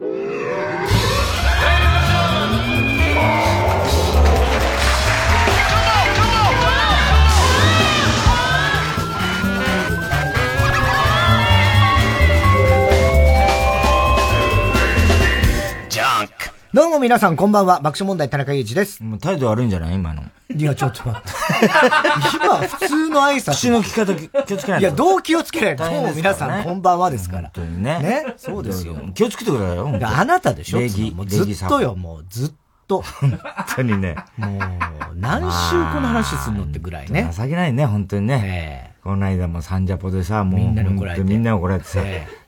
you どうも皆さんこんばんは、爆笑問題田中裕二です。もう態度悪いんじゃない？今の。いや、ちょっと待って。今、普通の挨拶。口の利き方気をつけないいや、どう気をつけないと。どうも皆さんこんばんはですから。本当にね。ね。そうですよ。気をつけてくださいよ。あなたでしょ？ずっとよ、もうずっと。本当にね。もう、何週この話すんのってぐらいね。情けないね、本当にね。この間もサンジャポでさ、もう、みんなに怒られて。みんな怒られてさ、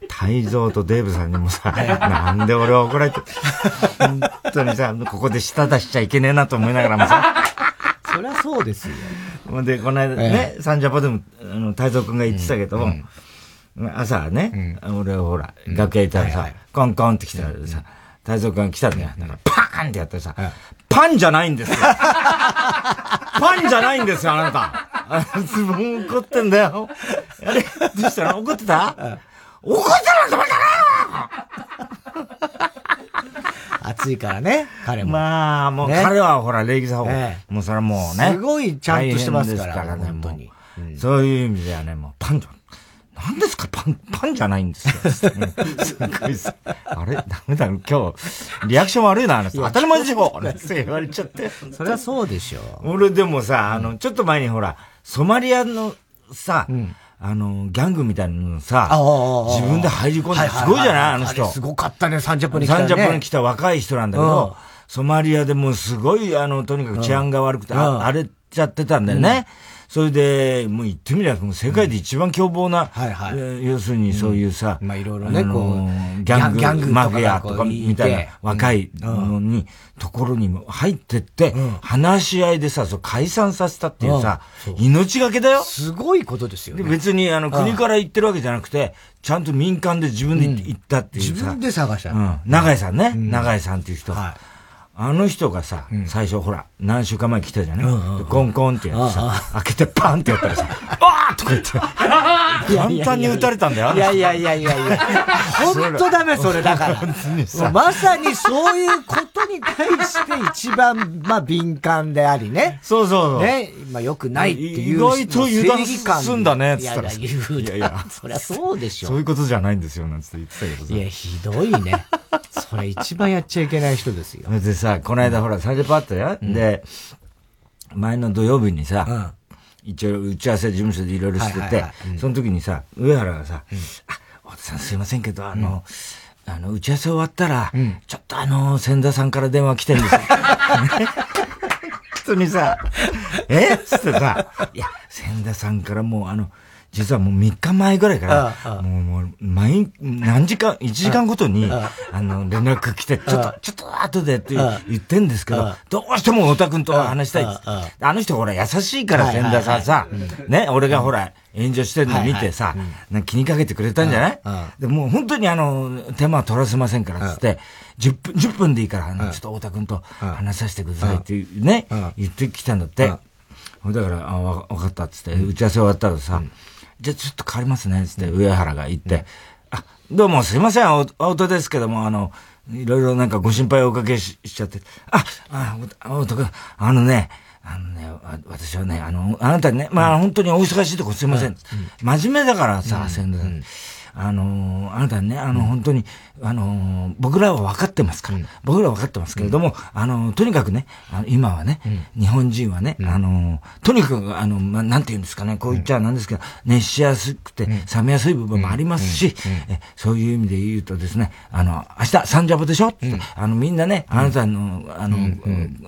泰造とデーブさんにもさ、なんで俺は怒られて、本当にさ、ここで舌出しちゃいけねえなと思いながらもさ。そりゃそうですよ。で、この間ね、サンジャポでも、あの、泰造くんが言ってたけど、朝ね、俺はほら、楽屋行ったらさ、コンコンって来たらさ、泰造くんが来たんだからパーンってやったらさ、パンじゃないんですよ。パンじゃないんですよ、あなた。怒ってんだよ。あれどうしたの？怒ってた？怒ってるの？ダメだな暑いからね、彼も。まあ、もう彼はほら、礼儀作法。もうそれはもうね。すごいちゃんとしてますから。からね、本当に。そういう意味ではね、もうパンじゃ、何ですか？パン、パンじゃないんですよ。すごいさ。あれ？ダメだ、今日、リアクション悪いな、当たり前でしょ。って言われちゃって。それはそうでしょう。俺でもさ、あの、ちょっと前にほら、ソマリアのさ、あの、ギャングみたいなのさ、自分で入り込んで、すごいじゃない？あの人。すごかったね、30分に来た、ね。30分に来た若い人なんだけど、ソマリアでもすごい、あの、とにかく治安が悪くて、荒れちゃってたんだよね。それで、もう言ってみれば、世界で一番凶暴な、はいはい、要するにそういうさ、まあいろいろね、こう、ギャング、ギャングマフィアとかみたいな若いのに、ところにも入ってって、話し合いでさ、そう解散させたっていうさ、命がけだよ。すごいことですよね。別にあの国から行ってるわけじゃなくて、ちゃんと民間で自分で行ったっていうさ。自分で探した。うん。長井さんね。長井さんっていう人。はい。あの人がさ、最初ほら、何週間前来たじゃない、うん、コンコンってやってさ、開けてパンってやったらさ、あーとか言って、簡単に撃たれたんだよ。いやいやいやいやいや。本当ダメ、それだから。まさにそういうことに対して一番、まあ敏感でありね。そうそう。ね、まあ良くないっていう。意外と油断すんだね、つったら。いやいや、そりゃそうでしょ。そういうことじゃないんですよ、なんつって言ってたけどさ。いや、ひどいね。それ一番やっちゃいけない人ですよ。でさ、この間ほら、サンジャポあったよ。で、前の土曜日にさ、一応打ち合わせ事務所でいろいろしてて、その時にさ、上原がさ、あ、太田さんすいませんけど、あの、あの、打ち合わせ終わったら、ちょっとあの、千田さんから電話来てるんです。よ。普通にさ、え？っつってさ、いや、千田さんからもうあの、実はもう3日前ぐらいから、もう、もう、毎、何時間、1時間ごとに、あの、連絡来て、ちょっと、ちょっと後でって言ってんですけど、どうしても太田君と話したいあの人ほら優しいから、千田さんさ、ね、俺がほら、炎上してるの見てさ、気にかけてくれたんじゃない？でもう本当にあの、手間取らせませんから、つって、10分、10分でいいから、ちょっと太田君と話させてくださいってね、言ってきたんだって。だから、あ、わかったっつって、打ち合わせ終わったらさ、じゃあちょっと変わりますね、つって上原が言って、あ、どうもすいません、青戸ですけども、あの、いろいろなんかご心配をおかけしちゃって、あ、あ、青戸君、あのね、あのね、私はね、あの、あなたね、まあ本当にお忙しいとこすいません。真面目だからさ、千田さん。あの、あなたね、あの、本当に、あの、僕らは分かってますから、うん、僕らは分かってますけれども、うん、あの、とにかくね、あの今はね、うん、日本人はね、あの、とにかく、あの、まあ、なんて言うんですかね、こう言っちゃなんですけど、熱しやすくて、冷めやすい部分もありますし、えそういう意味で言うとですね、あの、明日、サンジャポでしょ、あの、みんなね、あなたの、あの、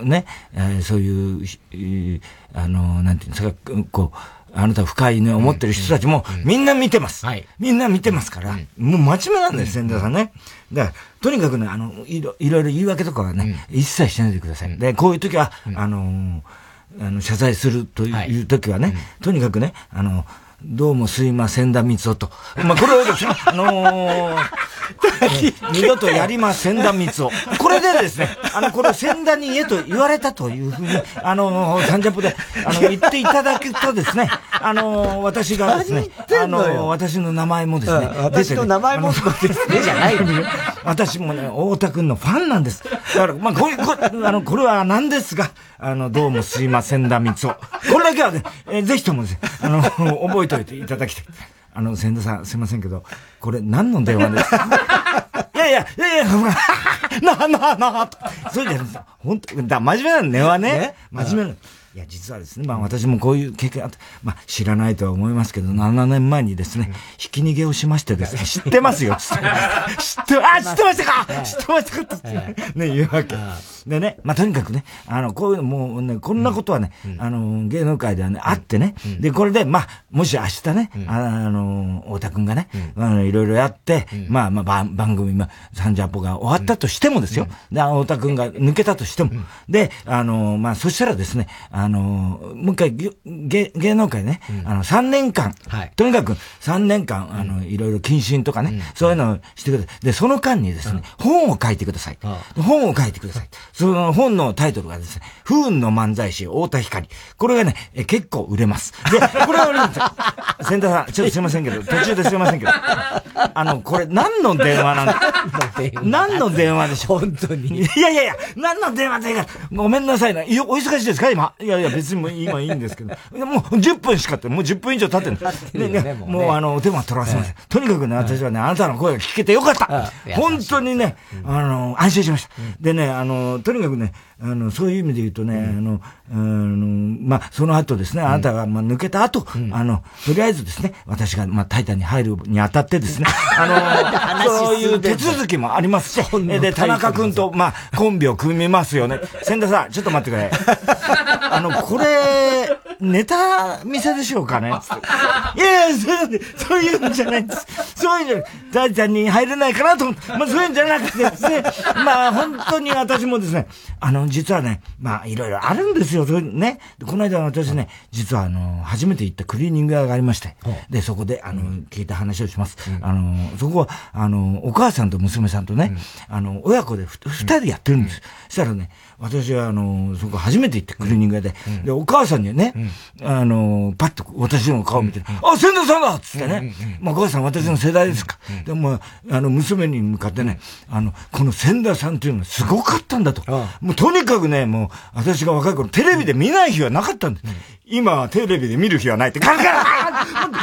ね、えー、そういう、あの、なんていうんですか、こう、あなた深いね、思ってる人たちも、みんな見てます。みんな見てますから、もう真面目なんです、千田さんね。だから、とにかくね、あの、いろいろ言い訳とかはね、一切しないでください。で、こういう時は、あの、あの、謝罪するという時はね、とにかくね、あの、どうもすいませんだみつおと。まあ、これは、あのー、二度とやりませんだ、三つを。これでですね、あの、これ千田に言えと言われたというふうに、あの、サンジャポで、あの、言っていただくとですね、あの、私がですね、あの、私の名前もですね、私の名前もですね、じゃない私もね、太田くんのファンなんです。だから、まあ、これ、これ、あの、これは何ですが、あの、どうもすいませんだ、三つを。これだけはね、えー、ぜひともですね、あの、覚えておいていただきたい。あの、千田さん、すいませんけど、これ何の電話で？す かいやいや、いやいや、な、な、な、そうじゃないですよ。本当だ、真面目なの、根はね。真面目なの。いや、実はですね、まあ私もこういう経験あって、まあ知らないとは思いますけど、7年前にですね、ひき逃げをしましてですね、知ってますよ、つって。知って、あ、知ってましたか？知ってましたか？ってね、言うわけ。でね、まあとにかくね、あの、こういうのもうね、こんなことはね、あの、芸能界ではね、あってね、で、これで、まあ、もし明日ね、あの、太田くんがね、あの、いろいろやって、まあまあ番組、まあ、サンジャポが終わったとしてもですよ。で、太田くんが抜けたとしても。で、あの、まあ、そしたらですね、あの、もう一回、芸芸能界ね、うん、あの、3年間、はい、とにかく3年間、あの、いろいろ謹慎とかね、うん、そういうのをしてください。で、その間にですね、うん、本を書いてください。本を書いてください。その本のタイトルがですね、不運の漫才師、太田光。これがね、え結構売れます。で、これは売れるんですよ。センターさん、ちょっとすいませんけど、途中ですいませんけど、あの、これ何の電話なんだ？何の電話でしょ本当に。いやいやいや、何の電話でいいか。ごめんなさいな。いお忙しいですか？今？いやいや、別にも今いいんですけど。もう10分しかって、もう10分以上経ってるねね、もうあの、お手間取らせません。とにかくね、私はね、あなたの声が聞けてよかった。本当にね、あの、安心しました。でね、あの、とにかくね、あの、そういう意味で言うとね、あの、あの、まあ、その後ですね、あなたが、まあ、抜けた後、あの、とりあえずですね、私が、まあ、タイタンに入るにあたってですね、あの、そういう手続きもありますし、で、田中君と、まあ、コンビを組みますよね。千田さん、ちょっと待ってくれ。あの、これ、ネタ見せでしょうかね。いやいや、そういうのじゃないんです。そういうの、タイタンに入れないかなと思って、まあ、そういうんじゃなくてですね、まあ、本当に私もですね、あの、実はね、まあ、いろいろあるんですよ、そういうね。この間私ね、実はあの、初めて行ったクリーニング屋がありまして、で、そこで、あの、聞いた話をします。あの、そこは、あの、お母さんと娘さんとね、あの、親子で二人でやってるんです。そしたらね、私はあの、そこ初めて行ってクリーニング屋で、で、お母さんにね、あの、パッと私の顔見て、あ、千田さんだっつってね、まあ、お母さん私の世代ですか。でも、あの、娘に向かってね、あの、この千田さんっていうのはすごかったんだと。もうとにかくね、もう、私が若い頃、テレビで見ない日はなかったんです。今、テレビで見る日はないって、ガンガン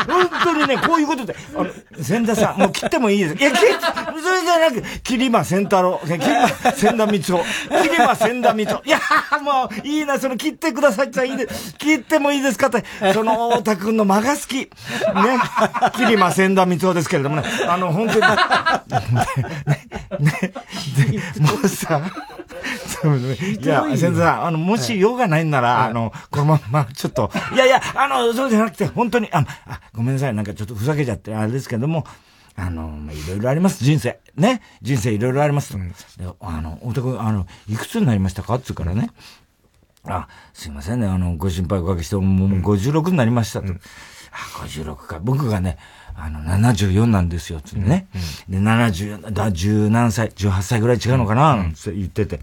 本当にね、こういうことで、あの、千田さん、もう切ってもいいです。いや、切それじゃなく、桐間千太郎、桐間千田光夫、桐間千田光夫。いや、もう、いいな、その切ってくださいっていいで、切ってもいいですかって、その太田くんの間が好き。ね、桐間千田光夫ですけれどもね、あの、本当に、ね、ね、ね、もうさ、いや、先生さん、あの、もし用がないんなら、あの、このまま、ちょっと、いやいや、あの、そうじゃなくて、本当に、あ、あごめんなさい、なんかちょっとふざけちゃって、あれですけども、あの、まあ、いろいろあります、人生。ね。人生いろいろあります。うん、あの、おく、あの、いくつになりましたか？って言うからね。あ、すいませんね、あの、ご心配おかけして、もう56になりましたと。うん、あ、56か。僕がね、あの、74なんですよ、つってね。うんうん、で、70、だ、十何歳、18歳ぐらい違うのかな、って言ってて。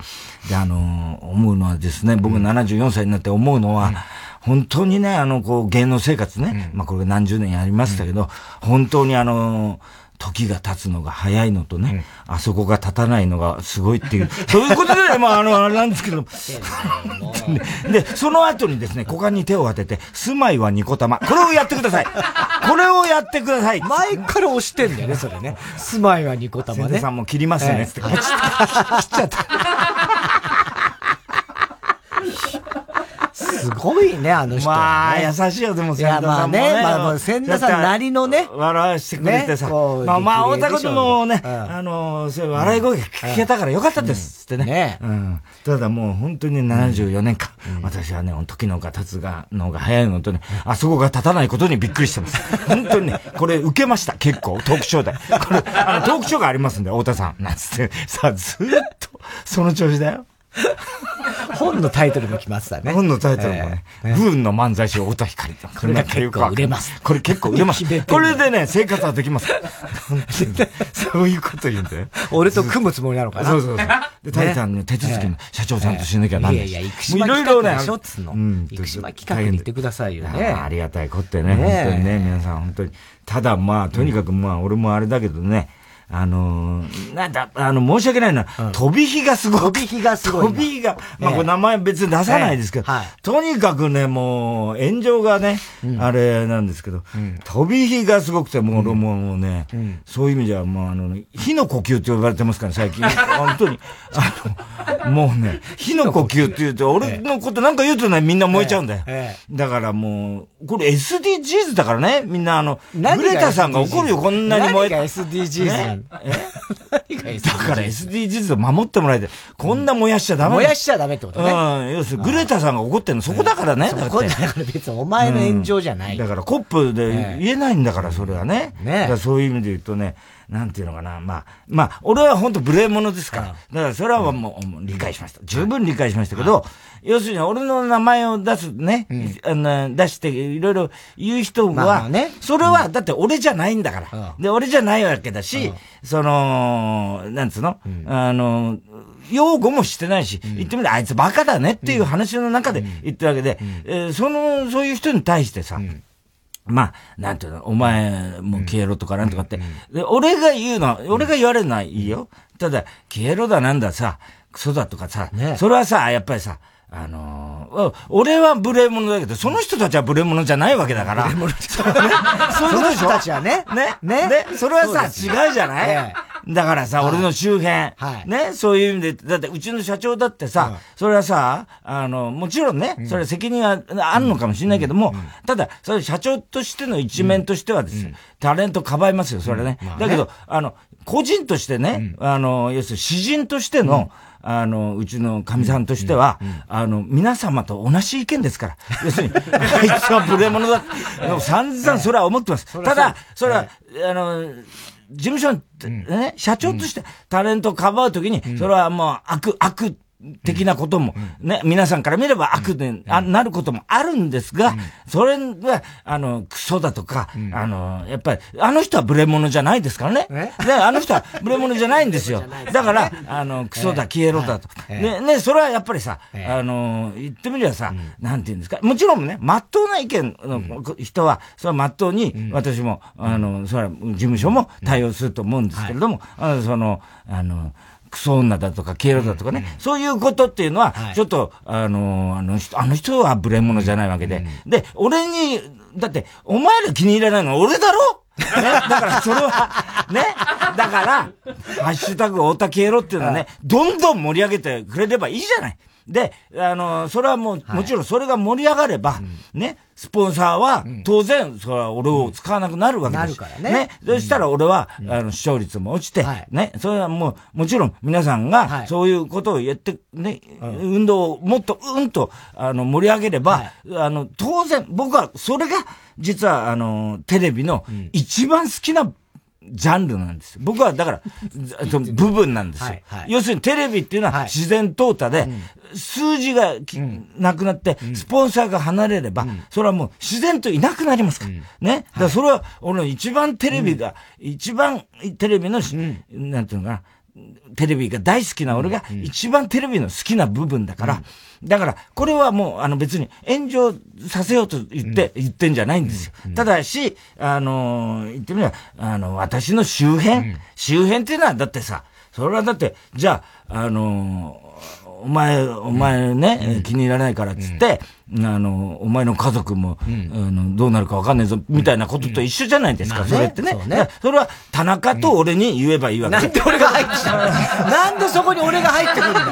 で、あの、思うのはですね、僕74歳になって思うのは、本当にね、あの、こう、芸能生活ね、まあこれ何十年やりましたけど、本当にあの、時が経つのが早いのとね、うん、あそこが立たないのがすごいっていう、そういうことで、まあ、あの、あれなんですけども。で、その後にですね、股間に手を当てて、住まいはニコ玉。これをやってください。これをやってください。前から押してんだよね、それね。住まいはニコ玉ね。先生さんも切りますよね、つって。切っちゃった。すごいね、あの人、ね。まあ、優しいよ、でも、千田さんも、ね。いや、まあね、まあ、千田さんなりのね。笑わしてくれてさ。ね、まあ、まあ、大田君もね、あの、そういう笑い声聞けたからよかったです、ってね。ね。うん。ただもう、本当に74年間、私はね、時のが経つが、のが早いのとね、あそこが立たないことにびっくりしてます。本当にね、これ受けました、結構、トークショーで。これ、あの、トークショーがありますんで、太田さん。なんつって、さ、ずっと、その調子だよ。本のタイトルも来ますね。本のタイトルもね、不運の漫才師、太田光と。これが結構売れます。これ結構売れます。これでね、生活はできます。そういうこと言うんだよ。俺と組むつもりなのかな。そうそうそう。で、タイタンの手続きも社長さんとしなきゃなんない。いやいや、生島企画でしょっつの。生島企画に言ってくださいよね。ありがたいこってね、本当にね、皆さん本当に。ただまあ、とにかくまあ、俺もあれだけどね、あのー、なんだ、あの、申し訳ないな、うん、飛び火がすごい。飛び火がすごい。飛び火が、まあ、これ名前別に出さないですけど、えーはい、とにかくね、もう、炎上がね、うん、あれなんですけど、うん、飛び火がすごくて、もう、もうね、そういう意味では、もう、あの、火の呼吸って呼ばれてますから、最近。本当に。あの、もうね、火の呼吸って言うと、俺のことなんか言うとね、みんな燃えちゃうんだよ。えー、だからもう、これ SDGs だからね、みんなあの、グレタさんが怒るよ、こんなに燃え。何が SDGs ねえ？だから SDGs を守ってもらえて、こんな燃やしちゃダメ、燃やしちゃダメってことね。うん。要するに、グレタさんが怒ってんの。そこだからね。そこだから別にお前の炎上じゃない。だからコップで言えないんだから、それはね。ねそういう意味で言うとね、なんていうのかな、まあ、まあ、俺は本当無礼者ですから。だからそれはもう理解しました。十分理解しましたけど、要するに俺の名前を出すね、あの出していろいろ言う人は、それはだって俺じゃないんだから。で、俺じゃないわけだし、その、なんつうの、あの、擁護もしてないし、言ってみればあいつバカだねっていう話の中で言ってるわけで、えその、そういう人に対してさ、まあ、なんていうの、お前も消えろとかなんとかって。で、俺が言うのは、俺が言われるのはいいよ。ただ、消えろだなんださ、クソだとかさ、それはさ、やっぱりさ、あのー、俺は無礼者だけど、その人たちは無礼者じゃないわけだから。無礼者その人たちはね。ね。ね。ね。それはさ、違うじゃない、だからさ、俺の周辺。はい。ね。そういう意味で、だってうちの社長だってさ、それはさ、あの、もちろんね、それは責任はあるのかもしれないけども、ただ、それ社長としての一面としてはですタレントかばいますよ、それね。だけど、あの、個人としてね、あの、要するに詩人としての、あの、うちの神さんとしては、あの、皆様と同じ意見ですから。要するに、あいつは無礼者だ。散々それは思ってます。ただ、それは、あの、事務所ね、社長としてタレントをかばうときに、それはもう悪、悪的なことも、ね、皆さんから見れば悪で、あなることもあるんですが、それは、あの、クソだとか、あの、やっぱり、あの人はブレモノじゃないですからね。ね、あの人はブレモノじゃないんですよ。だから、あの、クソだ、消えろだと。ね、ね、それはやっぱりさ、あの、言ってみればさ、なんて言うんですか。もちろんね、まっとうな意見の人は、それはまっとうに、私も、あの、それは事務所も対応すると思うんですけれども、その、あの、クソ女だとか、経路だとかね、うん。そういうことっていうのは、ちょっと、はい、あの、あの人、あの人は無礼者じゃないわけで。うん、で、俺に、だって、お前ら気に入らないのは俺だろ？ね、だからそれは、ね、だから、ハッシュタグ太田経路っていうのはね、どんどん盛り上げてくれればいいじゃない。で、あの、それはもう、もちろんそれが盛り上がれば、ね、スポンサーは、当然、それは俺を使わなくなるわけです。なるからね。ね。そしたら俺は、あの、視聴率も落ちて、ね、それはもう、もちろん皆さんが、そういうことを言って、ね、運動をもっと、うんと、あの、盛り上げれば、あの、当然、僕は、それが、実は、あの、テレビの一番好きなジャンルなんです。僕はだから、部分なんですよ。はいはい、要するにテレビっていうのは自然淘汰で、数字が、なくなって、スポンサーが離れれば、それはもう自然といなくなりますか。ら。ね。だからそれは、俺の一番テレビが、一番テレビの、なんていうのかな、テレビが大好きな俺が一番テレビの好きな部分だから、だから、これはもう、あの別に炎上させようと言って、言ってんじゃないんですよ。ただし、あの、言ってみれば、あの、私の周辺、周辺っていうのは、だってさ、それはだって、じゃあ、あの、お前、お前ね、気に入らないからっつって、あの、お前の家族も、あの、どうなるかわかんないぞ、みたいなことと一緒じゃないですか、それってね。それは、田中と俺に言えばいいわけ。なんで俺が入ってきたなんでそこに俺が入ってくるんだよ。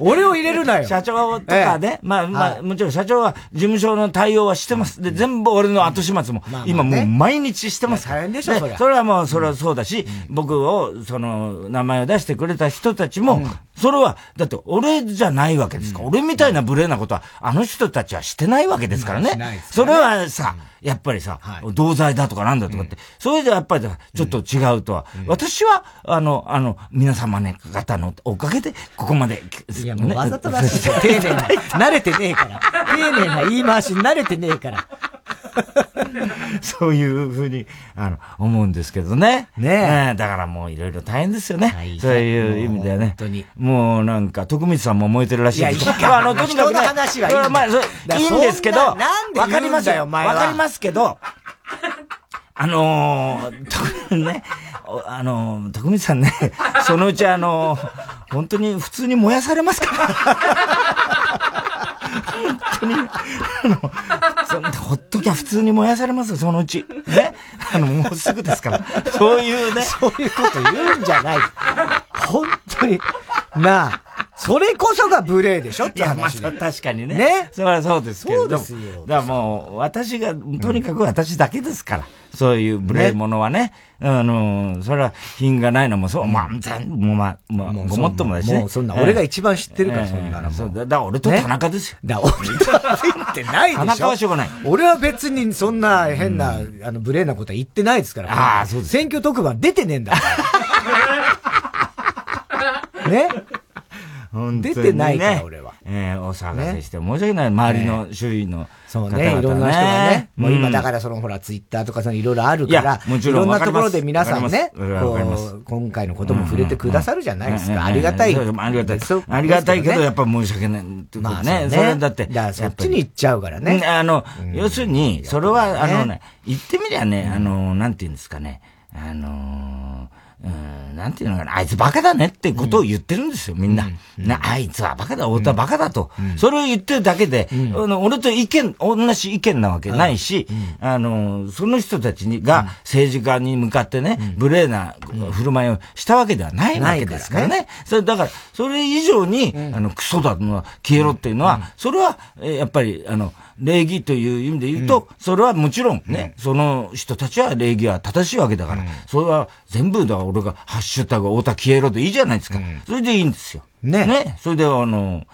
俺を入れるなよ。社長とかね、まあまあ、もちろん社長は事務所の対応はしてます。で、全部俺の後始末も、今もう毎日してます。大変でしょ、それはもう、それはそうだし、僕を、その、名前を出してくれた人たちも、それは、だって俺じゃないわけですから、俺みたいな無礼なことは、あの人たちはしてないわけですからね。それはさ、やっぱりさ、同罪だとかなんだとかって、それでやっぱりちょっと違うとは。私は、あの、あの、皆様ね、方のおかげで、ここまで。いや、もうわざとらしい。丁寧な、慣れてねえから。丁寧な言い回し慣れてねえから。そういうふうに、あの、思うんですけどね。ねえ。だからもういろいろ大変ですよね。そういう意味でね。本当に。もうなんか、徳光さんも燃えてるらしい。いや、いや、あの、とにかくね。話はいい。まあ、いいんですけど、わかりますよ、わかりますけど、あのー、ね、あのー、徳光さんね、そのうちあのー、本当に普通に燃やされますから。本当に、あの、ほっときゃ普通に燃やされますよ、そのうち。ね？あの、もうすぐですから。そういうね。そういうこと言うんじゃない。本当に。なあ。それこそが無礼でしょ？って話。いや、まあ、確かにね。ね？それはそうですけど。そうですよ。だからもう、私が、とにかく私だけですから。そういう無礼者はね。あの、それは品がないのもそう、まあ、全部、まあ、まあ、ごもっともだしね。もうそんな、俺が一番知ってるから、そんなの。そうだ、だ俺と田中ですよ。だ、俺と言ってないでしょ？田中はしょうがない。俺は別にそんな変な、あの、無礼なことは言ってないですから。ああ、そうです。選挙特番出てねえんだから。ね？出てないから、俺は。えー、お騒がせして申し訳ない。周りの周囲の、そうね、いろんな人がね。もう今だからそのほら、ツイッターとかそのいろいろあるから、いろんなところで皆さんね、こう、今回のことも触れてくださるじゃないですか。ありがたい。ありがたい。ありがたいけど、やっぱ申し訳ない。まあね、それだって。だそっちに行っちゃうからね。あの、要するに、それは、あのね、言ってみりゃね、あの、なんて言うんですかね、あの、うん、なんていうのかな、あいつバカだねってことを言ってるんですよ、みんな。なあいつはバカだ、太田はバカだと。それを言ってるだけで、あの俺と意見、同じ意見なわけないし、あの、その人たちにが政治家に向かってね、無礼な振る舞いをしたわけではないわけですからね。それだから、それ以上に、あの、クソだ消えろっていうのは、それは、やっぱり、あの、礼儀という意味で言うと、それはもちろんね、その人たちは礼儀は正しいわけだから、それは全部だ、俺がハッシュタグ、太田消えろでいいじゃないですか。それでいいんですよ。ね。ね。それで、あの、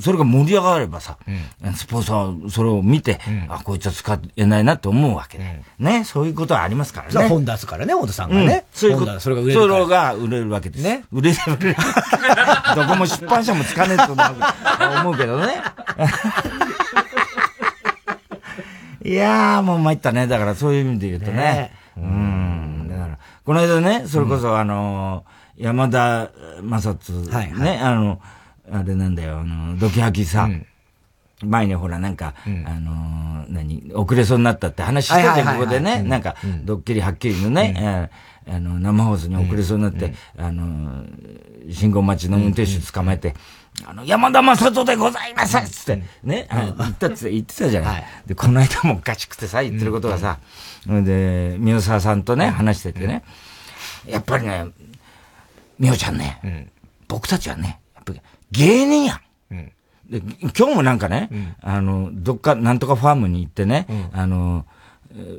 それが盛り上がればさ、うん、スポンサーそれを見て、うん、あ、こいつは使えないなと思うわけで、うん、ね、そういうことはありますからね。本出すからね、太田さんがね。そういうこと。それが売れる。それが売れるわけです。ね。売れる、売れる。どこも出版社もつかねえと思うけどね。いやー、もう参ったね。だからそういう意味で言うとね。ね。うん。だから、この間ね、それこそあの、山田正人、はいはい、ね、あの、あれなんだよ、あの、ドキハキさ、うん、前にほらなんか、うん、あの何、遅れそうになったって話してて、ここでね、なんか、ドッキリはっきりのね、うん、あの、生放送に遅れそうになって、あの、信号待ちの運転手捕まえて、あの、山田正人でございますつって、ね、言ったって、言ってたじゃない。で、この間もガチくてさ、言ってることがさ、で、宮沢さんとね、話しててね、やっぱりね、みおちゃんね、僕たちはね、やっぱり芸人やん。で、今日もなんかね、あの、どっか、なんとかファームに行ってね、あの、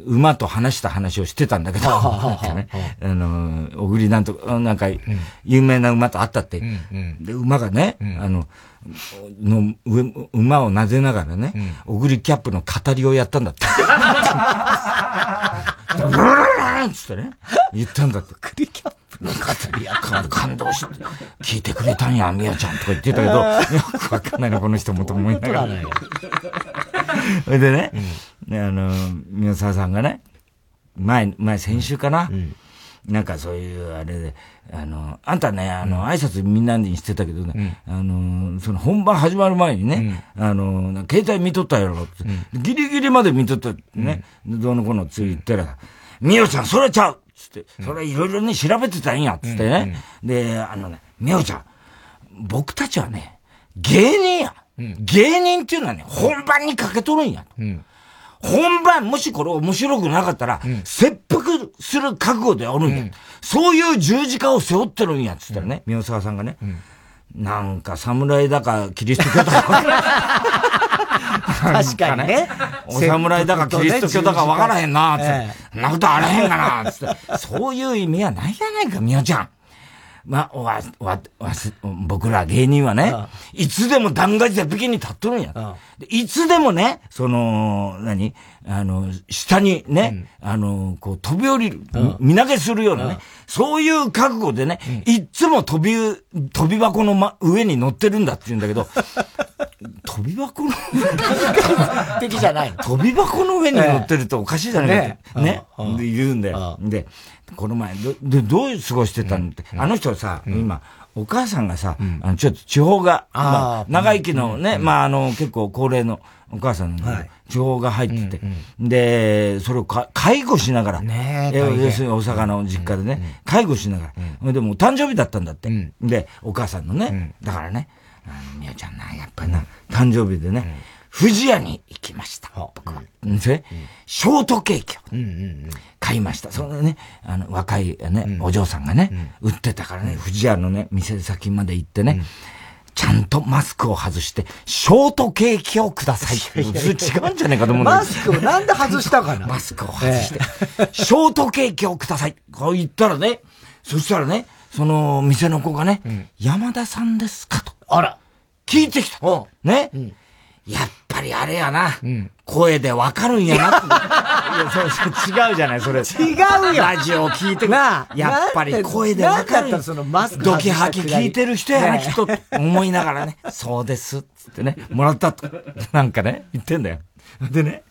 馬と話した話をしてたんだけど、あの、小栗なんとか、なんか、有名な馬と会ったって、で、馬がね、あの、の、馬をなぜながらね、小栗キャップの語りをやったんだって。ブルルルンつってね、言ったんだって。小栗キャップの語りやった感動して、聞いてくれたんや、みやちゃんとか言ってたけど、よくわかんないな、この人もと思いながら。それでね、ね、あの、宮沢さんがね、前、前、先週かな、うん、なんかそういう、あれで、あの、あんたね、あの、挨拶みんなにしてたけどね、うん、あの、その本番始まる前にね、うん、あの、携帯見とったやろ。って、ギリギリまで見とったね、どうのこのつい言ったら、みおちゃん、それちゃう。つって、それいろいろね、調べてたんや、つってね。で、あのね、みおちゃん、僕たちはね、芸人や。芸人っていうのはね、本番にかけとるんや。本番、もしこれ面白くなかったら、切腹する覚悟でおるんや、そういう十字架を背負ってるんや、つったらね、宮沢さんがね、なんか侍だか、キリスト教だか。確かにね。お侍だかキリスト教だか分からへんな、つって。そんなことあらへんかな、つって。そういう意味はないやないか、宮ちゃん。ま、わ、わ、わ、僕ら芸人はね、いつでも断崖絶壁に立っとるんや。いつでもね、その、何？あの、下にね、あの、こう飛び降りる、見投げするようなね、そういう覚悟でね、いつも飛び、飛び箱の、ま、上に乗ってるんだって言うんだけど、飛び箱の的じゃないの。飛び箱の上に乗ってるとおかしいじゃないかって。ね。で、言うんだよ。で、この前、ど、で、どう過ごしてたのって。あの人さ、今、お母さんがさ、あの、ちょっと地方が、まあ、長生きのね、まあ、あの、結構高齢のお母さんの、地方が入ってて、で、それをか介護しながら、ね要するに大阪の実家でね、介護しながら、でも誕生日だったんだって。で、お母さんのね、だからね、みおちゃんな、やっぱりな、誕生日でね、富士屋に行きました。僕は。で、ショートケーキを買いました。そのね、あの、若いね、お嬢さんがね、売ってたからね、富士屋のね、店先まで行ってね、ちゃんとマスクを外して、ショートケーキをください。違うんじゃねえかと思うんだけど。マスクをなんで外したかな？マスクを外して、ショートケーキをください。こう言ったらね、そしたらね、その店の子がね、山田さんですかと。あら。聞いてきた。ね、やっぱりあれやな。声でわかるんやな。いや、そうそう、違うじゃない、それ。違うよ。ラジオ聞いてなやっぱり声でわかる。そのマスクドキハキ聞いてる人やな、きっと。思いながらね、そうです、つってね、もらったと。なんかね、言ってんだよ。でね、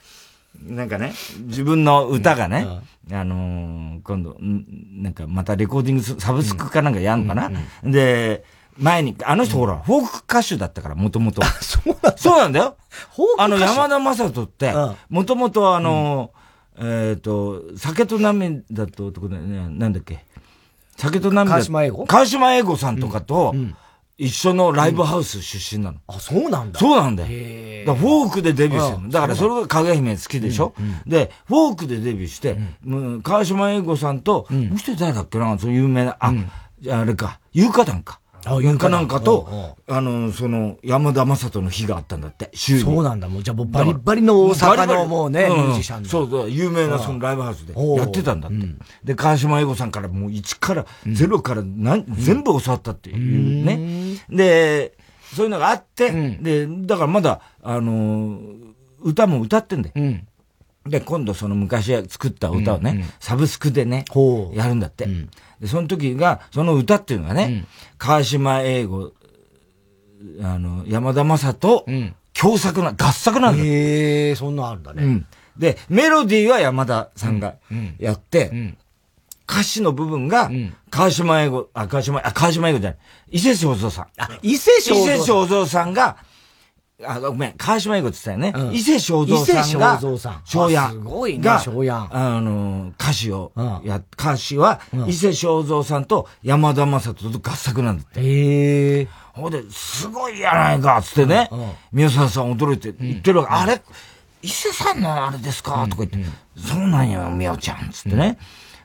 なんかね、自分の歌がね、あの今度、なんかまたレコーディングサブスクかなんかやんのかな。で、前に、あの人ほら、フォーク歌手だったから、もともと。そうなんだ。そうなんだよ。フォークあの、山田正人って、もともとあの、えっと、酒と涙と男だよね、なんだっけ。酒と涙。川島英語？川島英語さんとかと、一緒のライブハウス出身なの。あ、そうなんだ。そうなんだよ。だフォークでデビューしてるの。だからそれが影姫好きでしょ、で、フォークでデビューして、川島英語さんと、もう一人誰だっけな、その有名な、あ、あれか、有価団か。かなんかと、あの、その、山田正人の日があったんだって、週に。そうなんだ、もう、じゃあもうバリバリの大阪のもうね、ミュージシャンそうそう、有名なそのライブハウスでやってたんだって。で、川島英語さんからもう1から、ゼロから何、全部教わったっていうね。で、そういうのがあって、で、だからまだ、あの、歌も歌ってんだよ。で、今度その昔作った歌をね、サブスクでね、やるんだって。で、その時が、その歌っていうのがね、うん、川島英語、あの、山田正人、うん、共作な、合作なんだ。へえ、そんなあるんだね、うん。で、メロディーは山田さんがやって、歌詞の部分が、川島英語、あ、川島、あ、川島英語じゃない、伊勢正蔵さん。あ、伊勢正蔵伊勢正蔵さんが、あ、ごめん、川島英語って言ったよね。伊勢正蔵さんが、伊勢正蔵さん。昭夜。すごいね、昭夜。あの、歌詞を、や、歌詞は、伊勢正蔵さんと山田正人と合作なんだって。へえ。ほんで、すごいやないか、つってね。宮沢さん驚いて言ってるわけ。あれ伊勢さんのあれですか？とか言って、そうなんよ、宮ちゃん、つってね。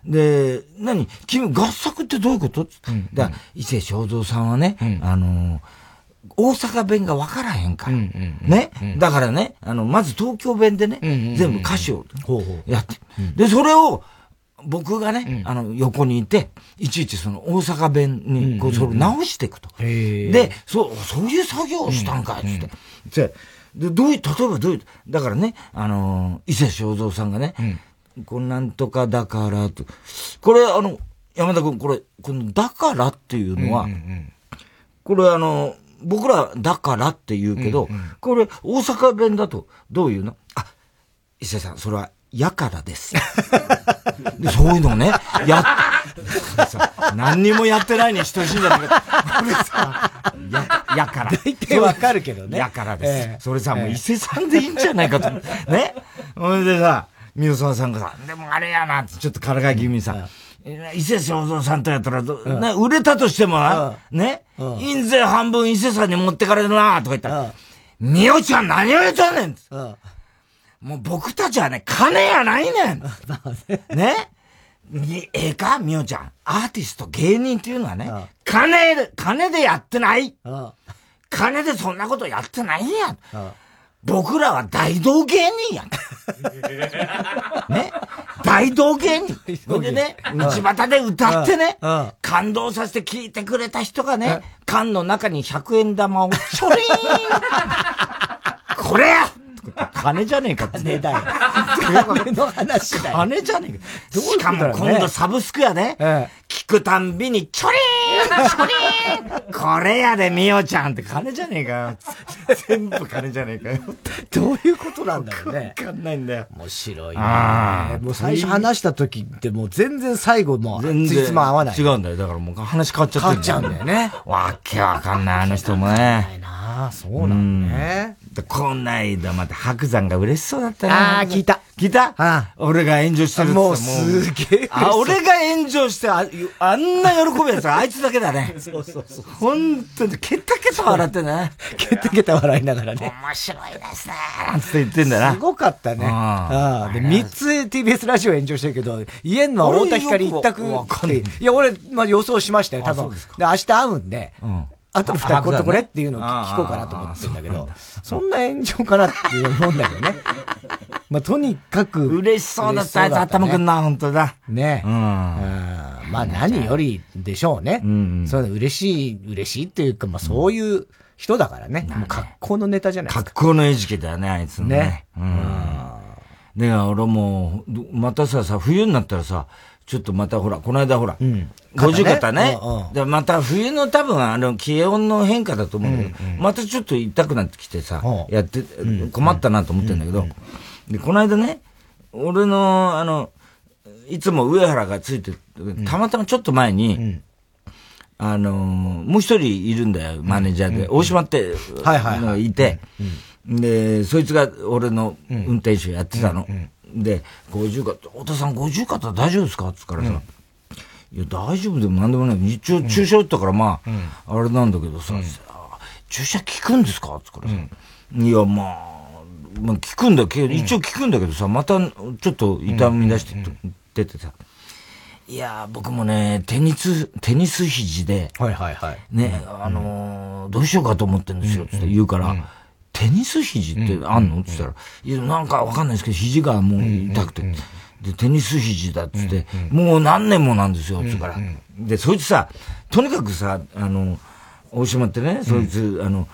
で、何？君、合作ってどういうこと？だ伊勢正蔵さんはね、あの、大阪弁が分からへんから。ね、だからね、あの、まず東京弁でね、全部歌詞をやって。で、それを、僕がね、あの、横にいて、いちいちその大阪弁に、こう、それを直していくと。で、そう、そういう作業をしたんか、つって。で、どういう、例えばどういう、だからね、あの、伊勢正蔵さんがね、こんなんとかだからと。これ、あの、山田君、これ、この、だからっていうのは、これあの、僕らだからって言うけど、うんうん、これ大阪弁だとどういうの？あ、伊勢さん、それは、やからです。でそういうのをね、や、何にもやってないに等しいんじゃないか。これさ、や、やから。大体わかるけどね。やからです。えー、それさ、もう伊勢さんでいいんじゃないかと。ね。ほんでさ、宮沢さんがさ、でもあれやなって、ちょっとからかい気味にさ、うん伊勢正蔵さんとやったら、ね、売れたとしてもな、ね、印税半分伊勢さんに持ってかれるな、とか言ったら、みおちゃん何を言ってんねんもう僕たちはね、金やないねん。ね。に、ええかみおちゃん。アーティスト、芸人っていうのはね、金で、金でやってない。金でそんなことやってないん。や。僕らは大道芸人やん。ね大道芸人。それでね、道端で歌ってね、感動させて聞いてくれた人がね、缶の中に100円玉をちょりーん これや金じゃねえかって。金だよ。金の話だよ。金じゃねえか。しかも今度サブスクやで、聞くたんびに、ちょりーんちょりーんこれやで、みおちゃんって金じゃねえかよ。全部金じゃねえかよ。どういうことなんだろうね。わかんないんだよ。面白いね。もう最初話した時ってもう全然最後も全然も合わない。違うんだよ。だからもう話変わっちゃって変わっちゃうんだよね。わけわかんない、あの人もね。なあ、そうなんね。こないだまた白山が嬉しそうだったな。ああ、聞いた。聞いた？ああ俺が炎上してるってもうすげえ。あ、俺が炎上してあ、あんな喜ぶやつはあいつだけだね。そうそうそう。本当に、ケタケタ笑ってね。ケタケタ笑いながらね。面白いですね。なんて言ってんだな。すごかったね。ああ。で、三つ TBS ラジオ炎上してるけど、言えんのは太田光一択って。いや、俺、まあ予想しましたよ、多分。で、明日会うんで。うんあと二人こっとこれっていうのを聞こうかなと思ってるんだけど、そんな炎上かなって思うんだけどね。まあ、とにかく。嬉しそうだった、あいつ頭くんな、本当だ。ね。うん。まあ、何よりでしょうね。うん。そう嬉しい、嬉しいっていうか、まあ、そういう人だからね。もう格好のネタじゃないですか。格好の餌食だよね、あいつね。ね。うん。で、俺も、またさ、さ、冬になったらさ、ちょっとまたほら、この間ほら、うん、50肩ね。で、また冬の多分あの気温の変化だと思うんだけど、またちょっと痛くなってきてさ、やって、困ったなと思ってんだけど、で、この間ね、俺の、あの、いつも上原がついてたまたまちょっと前に、あのもう一人いるんだよ、マネージャーで。大島って、はいはい。い。て、で、そいつが俺の運転手やってたの。で、50肩、太田さん50肩大丈夫ですか？って言ったらさ、いや、大丈夫でもなんでもない。一応注射打ったから、まあ、あれなんだけどさ、注射効くんですか？って言ったらさ、いや、まあ、まあ、効くんだけど、一応効くんだけどさ、またちょっと痛み出して出てさ、いや僕もね、テニス、テニス肘で、はいはいはい。ね、あのどうしようかと思ってんですよ、って言うから、テニス肘ってあんの？って言ったら、いや、なんかわかんないですけど、肘がもう痛くて、で、テニス肘だっつって、もう何年もなんですよ、つから。で、そいつさ、とにかくさ、あの、大島ってね、そいつ、あの、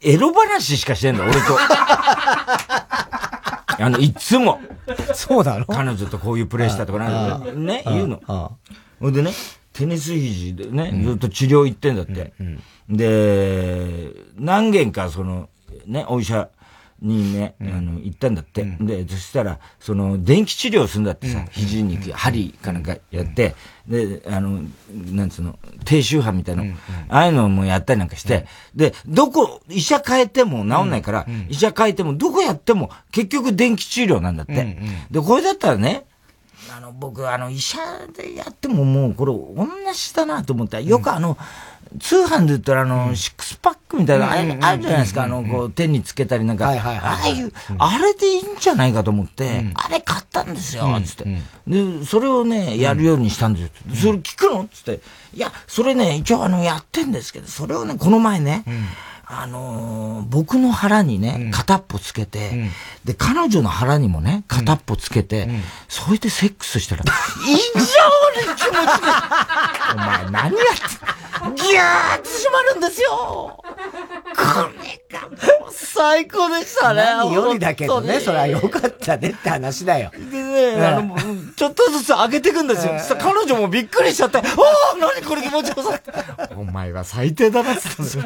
エロ話しかしてんだ、俺と。あの、いつも。そうだろ彼女とこういうプレイしたとかなね、言うの。ほんでね、テニス肘でね、ずっと治療行ってんだって。で、何件かその、ね、お医者にね、あの、行ったんだって。で、そしたら、その、電気治療するんだってさ、肘に針かなんかやって、で、あの、なんつうの、低周波みたいな、ああいうのもやったりなんかして、で、どこ、医者変えても治んないから、医者変えても、どこやっても、結局電気治療なんだって。で、これだったらね、あの、僕、あの、医者でやってももう、これ、同じだなと思った。よくあの、通販で言ったら、あの、シックスパックみたいな、あれ、あるじゃないですか、あの、こう、手につけたりなんか、ああいう、あれでいいんじゃないかと思って、あれ買ったんですよ、つって。で、それをね、やるようにしたんですよ。それ聞くの？つって。いや、それね、一応あの、やってんですけど、それをね、この前ね、あのー、僕の腹にね、片っぽつけて、うん、で、彼女の腹にもね、片っぽつけて、うん、それでセックスしたら、異常に気持ちいい。お前何やって、ギャーって閉まるんですよ。これがもう最高でしたね。何よりだけどね、それはよかったねって話だよ。でね、あの、ちょっとずつ上げていくんですよ。彼女もびっくりしちゃって、おお何これ気持ちよさお前は最低だなっつったんですよ。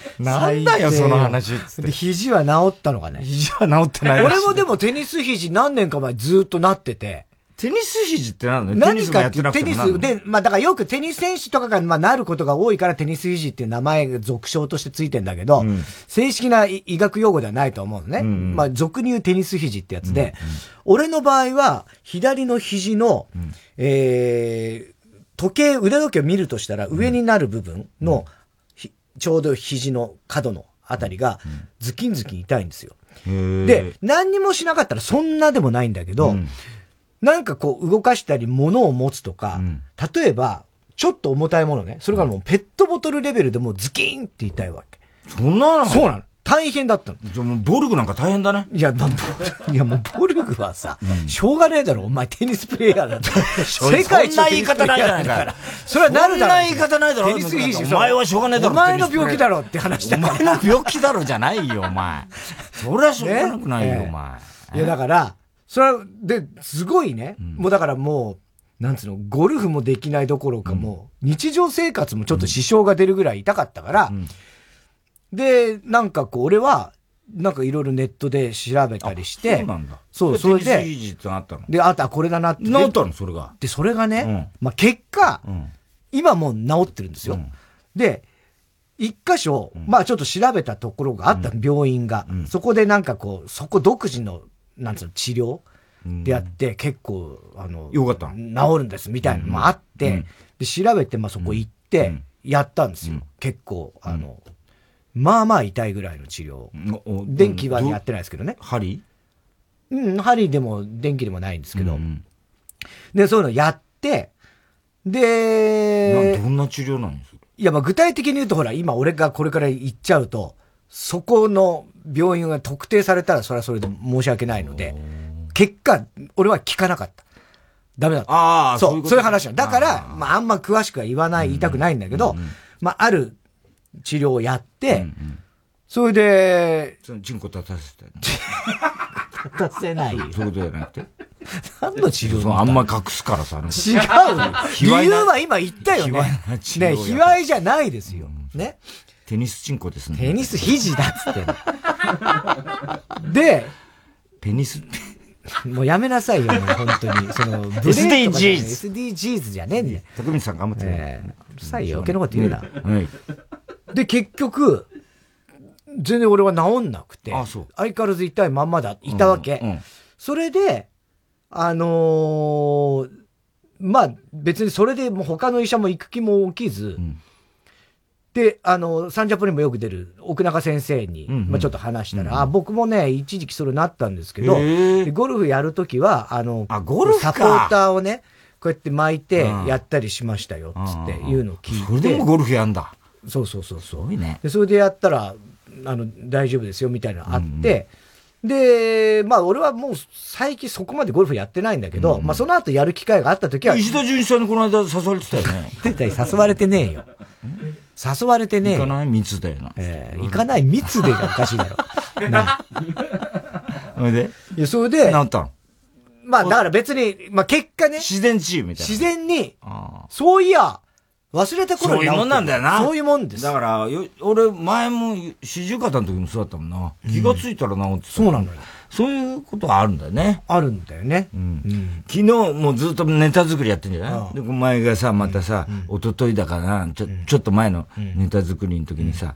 なんだよ、その話で、肘は治ったのかね。肘は治ってない俺もでもテニス肘何年か前ずっとなってて。テニス肘って何なの？何かってテニスで、まあだからよくテニス選手とかが、まあなることが多いからテニス肘っていう名前が俗称としてついてんだけど、うん、正式な医学用語ではないと思うのね。うんうん、まあ俗に言うテニス肘ってやつで、うんうん、俺の場合は左の肘の、うん、えー、時計、腕時計を見るとしたら上になる部分の、ちょうど肘の角のあたりがズキンズキン痛いんですよ。で、何にもしなかったらそんなでもないんだけど、うんなんかこう動かしたり物を持つとか、うん、例えば、ちょっと重たいものね、それからもうペットボトルレベルでもうズキーンって痛いわけ。そんなの？そうなの。大変だったの。じゃもうボルグなんか大変だね。いや、いやもうボルグはさ、うん、しょうがねえだろ、お前テニスプレイヤーだって。世界一の言い方ないじゃないか。それはなるだろ。そんな言い方ないだろ。テニス技師。お前はしょうがねえだろ。お前の病気だろって話だお前の病気だろじゃないよ、お前。それはしょうがなくないよ、お前。いや、だから、それは、で、すごいね。もうだからもう、なんつうの、ゴルフもできないどころかもう、日常生活もちょっと支障が出るぐらい痛かったから、で、なんかこう、俺は、なんかいろいろネットで調べたりして、そうなんだ。そう、それで、で、あとはこれだなって。治ったのそれが。で、それがね、まあ結果、今もう治ってるんですよ。で、一箇所、まあちょっと調べたところがあった、病院が。そこでなんかこう、そこ独自の、なんつうの、治療でやって、結構、あの、よかった治るんです、みたいなのもあって、で、調べて、まあそこ行って、やったんですよ。結構、あの、まあまあ痛いぐらいの治療。電気はやってないですけどね。針？うん、針でも電気でもないんですけど。で、そういうのやって、で、どんな治療なんです？かいや、まあ具体的に言うとほら、今俺がこれから行っちゃうと、そこの病院が特定されたらそれはそれで申し訳ないので、結果、俺は聞かなかった。ダメだった。ああ、そう、そういう話だから、まああんま詳しくは言わない、言いたくないんだけど、まあある治療をやって、うんうん、それで、その、チンコ立たせて。立たせないそういうことじゃなくて？何の治療あんま隠すからさ。違う理由は今言ったよね。ね、卑猥じゃないですよ。ね。テニスチンコですね。テニス肘だっつって で、ペニス、もうやめなさいよ、もう本当に。その、SDGs。SDGs じゃねえんだよ。徳光さん頑張って。えうるさいよ、余計なこと言うな。はい。で、結局、全然俺は治んなくて、あそう。相変わらず痛いまんまだ、いたわけ。うんうん、それで、あのー、まあ別にそれでもう他の医者も行く気も起きず、うん、で、あの、サンジャポにもよく出る奥中先生に、うんうん、まあちょっと話したら、うんうん、あ、僕もね、一時期それなったんですけど、ゴルフやるときは、あの、あ、ゴルフサポーターをね、こうやって巻いてやったりしましたよ、つっていうのを聞いて。それでもゴルフやんだ。そうそうそうそう。ね。で、それでやったら、あの、大丈夫ですよ、みたいなのあって、うんうん、で、まあ俺はもう最近そこまでゴルフやってないんだけど、うんうん、まあその後やる機会があった時は。石田純一さんにこの間誘われてたよね。誘われてねえよ。誘われてねえ行かない？密だよな。ええー、行かない？密でがおかしいだろ。な。それで？いや、それで。なったの？まあだから別に、まあ結果ね。自然治癒みたいな。自然に、そういや、忘れた頃そういうもんなんだよな。そういうもんです。だから、俺、前も、四十肩の時もそうだったもんな。気がついたら治ってた。そうなんだよ。そういうことはあるんだよね。あるんだよね。うん。昨日もずっとネタ作りやってんじゃない？で、お前がさ、またさ、一昨日だかな、ちょ、ちょっと前のネタ作りの時にさ、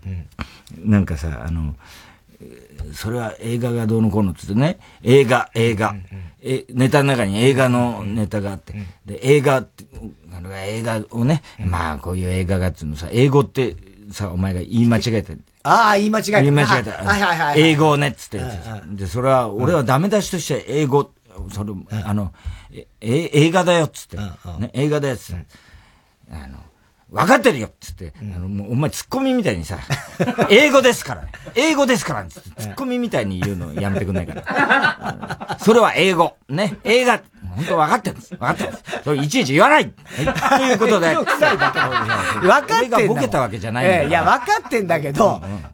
なんかさ、あの、それは映画がどうのこうのって言ってね、映画、映画、え、ネタの中に映画のネタがあって、で、映画って、あの映画をね、まあこういう映画がっていうのさ、英語ってさ、お前が言い間違えて。ああ、言い間違えた。言い間違えた。はいはいはい。英語をね、つって。で、それは、俺はダメ出しとして英語、それ、あの、え、映画だよ、つって。ね、映画だよ、つって。あの、分かってるよっつって、あの、もうお前ツッコミみたいにさ、英語ですからね。英語ですからつって、ツッコミみたいに言うのやめてくんないから。それは英語。ね。映画。本当分かってるんです。分かってるんです。それいちいち言わない、はい、ということで。分かってんだ。ボケたわけじゃないんだ、えー、いや、分かってんだけど、うんうん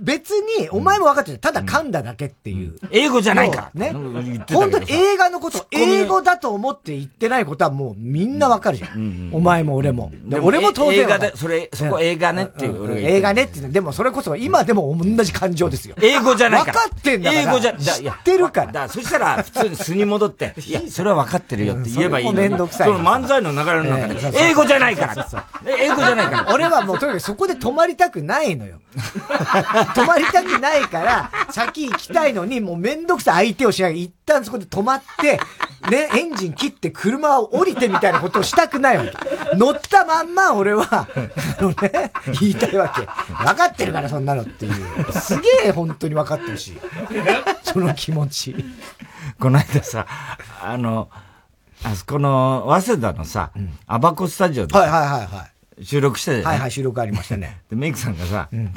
別に、お前も分かってる。ただ噛んだだけっていう。英語じゃないかね。本当に映画のこと、英語だと思って言ってないことはもうみんな分かるじゃん。お前も俺も。俺も当然。映画で、それ、そこ映画ねっていう。映画ねってでもそれこそ今でも同じ感情ですよ。英語じゃないか分かってんだから。英語じゃ、知ってるから。だそしたら普通に素に戻って、いや、それは分かってるよって言えばいい。めんどくさい。その漫才の流れの中で、英語じゃないから英語じゃないから。俺はもうとにかくそこで止まりたくないのよ。止まりたくないから、先行きたいのに、もうめんどくさい相手をしない。一旦そこで止まって、ね、エンジン切って車を降りてみたいなことをしたくないわけ。乗ったまんま俺は、あのね、言いたいわけ。分かってるから、そんなのっていう。すげえ本当に分かってるし。その気持ち。この間さ、あの、あそこの、早稲田のさ、うん、アバコスタジオで、はいはいはいはい。収録してたじゃはいはい、収録ありましたね。で、メイクさんがさ、うん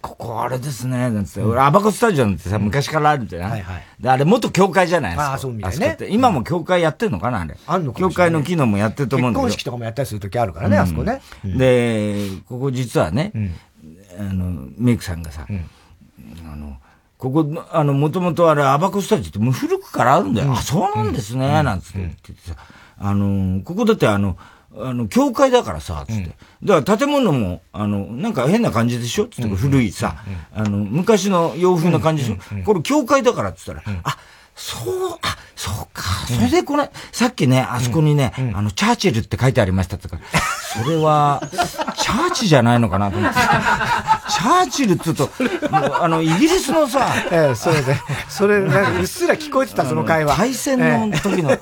ここあれですね、なんつって。俺、アバコスタジオなんてさ、昔からあるじゃない、はいはい。で、あれ元教会じゃないですか。ああ、そうみたいね。今も教会やってんのかなあれ。あんのか教会の機能もやってると思うんだけど。結婚式とかもやったりするときあるからね、あそこね。で、ここ実はね、あの、メイクさんがさ、あの、ここ、あの、もともとあれ、アバコスタジオってもう古くからあるんだよ。あ、そうなんですね、なんつって言ってさ。あの、ここだってあの、あの、教会だからさ、つって。だから建物も、あの、なんか変な感じでしょ？つって、古いさ、あの、昔の洋風な感じでしょ？これ教会だからって言ったら、あ、そう、あ、そうか。それでこれ、さっきね、あそこにね、あの、チャーチルって書いてありましたとか、それは、チャーチじゃないのかなと思って。チャーチルっつうと、あの、イギリスのさ、ええ、それで、それ、うっすら聞こえてた、その会話。対戦の時の、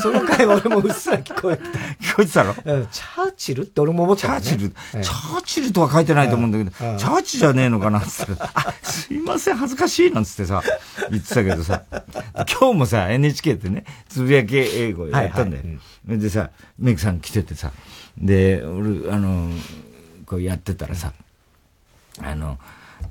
その会話俺もうっすら聞こえてた。聞こえてたの？チャーチルって俺も思ってた、チャーチル、チャーチルとは書いてないと思うんだけど、チャーチじゃねえのかなってあ、すいません、恥ずかしいなんつってさ、言ってたけどさ、今日もさ、NHK ってね、つぶやき英語やったんだよ。でさ、メイクさん来ててさ、で、俺、あの、こうやってたらさ、あの、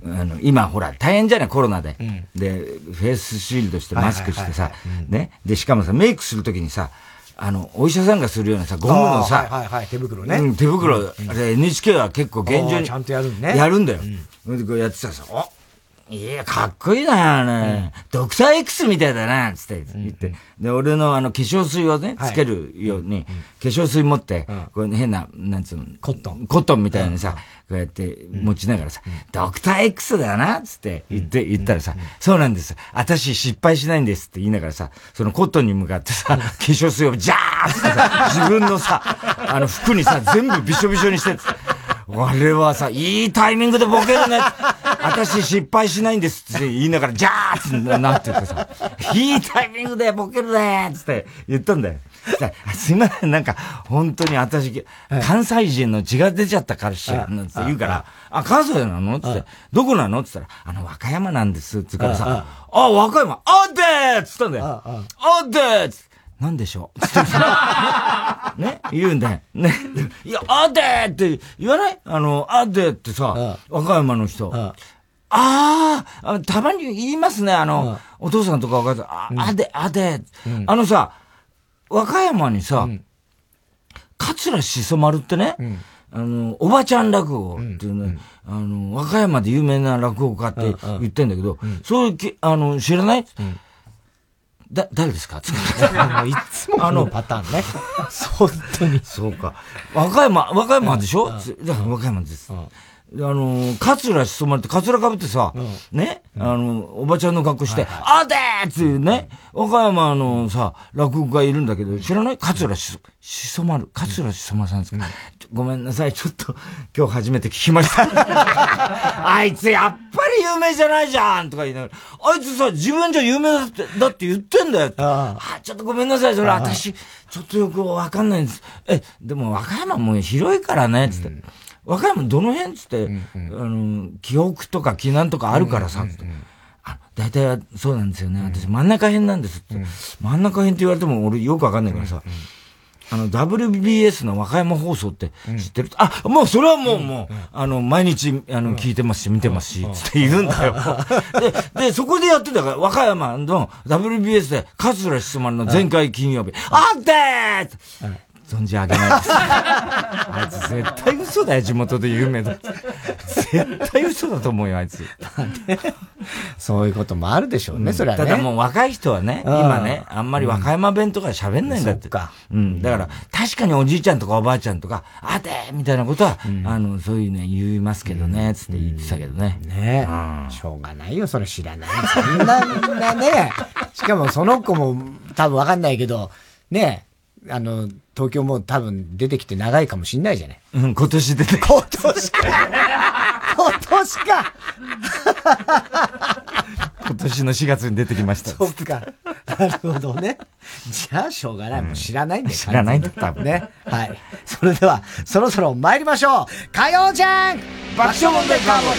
あの、今ほら、大変じゃない、コロナで。うん、で、フェイスシールドしてマスクしてさ、ね。で、しかもさ、メイクするときにさ、あの、お医者さんがするようなさ、ゴムのさ、はいはいはい、手袋ね。うん、手袋。うん、NHK は結構厳重に。ちゃんとやるんね。やるんだよ。うん、で、こうやってたらさ、おいや、かっこいいな、ね、うん、ドクター X みたいだな、つって言って。うん、で、俺のあの、化粧水をね、つけるように、はい、化粧水持って、うん、これ変な、なんつうの、コットン。コットンみたいにさ、こうやって持ちながらさ、ドクター X だよな、つって言って、言ったらさ、そうなんです。私失敗しないんですって言いながらさ、そのコットンに向かってさ、化粧水をジャーってさ、自分のさ、あの服にさ、全部びしょびしょにして、俺はさ、いいタイミングでボケるね。私失敗しないんですって言いながら、じゃーってなっててさ、いいタイミングでボケるねつって言ったんだよ。すいません、なんか、本当に私、関西人の血が出ちゃったからしら、なんて言うから、あ、関西なのつって、どこなのつったら、あの、和歌山なんです、つからさ、あ、和歌山、あでーつったんだよ。あでーつなんでしょう？ね？言うんだよ。ね。いや、あでーって言わない？あの、あでーってさ、和歌山の人。ああ、たまに言いますね、あの、お父さんとかお母さん、あ、あで、あで、あのさ、和歌山にさ、桂しそ丸ってね、あの、おばちゃん落語っていうね、あの、和歌山で有名な落語家って言ってんだけど、そういう、あの、知らない？だ、誰ですか？いつも。あのパターンね。本当に。そうか。和歌山、和歌山でしょ？だから和歌山です。あの、カツラしそまれて、カツラかぶってさ、ね、あの、おばちゃんの格好して、あでーっていうね、和歌山のさ、落語家いるんだけど、知らない？カツラしそ、しそまる。カツラしそまさんです。か、ごめんなさい、ちょっと、今日初めて聞きました。あいつやっぱり有名じゃないじゃんとか言いながら、あいつさ、自分じゃ有名だって、だって言ってんだよ。ああ、ちょっとごめんなさい、それ。私、ちょっとよくわかんないんです。え、でも和歌山も広いからね、つって。うん和歌山どの辺？つって、うんうん、あの、記憶とか記念とかあるからさ、うんうんうん、あ、大体そうなんですよね。私真ん中辺なんですって。うん、真ん中辺って言われても俺よくわかんないからさ、うんうんあの、WBS の和歌山放送って知ってる、うん、あ、もうそれはもう、もう、あの、毎日、あの、聞いてますし、見てますし、つって言うんだよ。で、で、そこでやってたから、和歌山の WBS で、桂質問の前回金曜日、あってー存じ上げないです。あいつ絶対嘘だよ、地元で有名だ。絶対嘘だと思うよ、あいつ。そういうこともあるでしょうね、うん、それはね。ただもう若い人はね、今ね、あんまり和歌山弁とか喋んないんだって。うん、か。うん。だから、確かにおじいちゃんとかおばあちゃんとか、あてみたいなことは、うん、あの、そういうね、言いますけどね、つって言ってたけどね。ねえ。しょうがないよ、それ知らない。そんな、みんなね。しかもその子も多分わかんないけど、ねえ、あの、東京も多分出てきて長いかもしんないじゃない？うん、今年出て今年か今年か今年の4月に出てきました。そっか。なるほどね。じゃあ、しょうがない。もう知らないんだよ。知らないんだ、多分。ね。はい。それでは、そろそろ参りましょう。火曜じゃん爆笑問題カーボー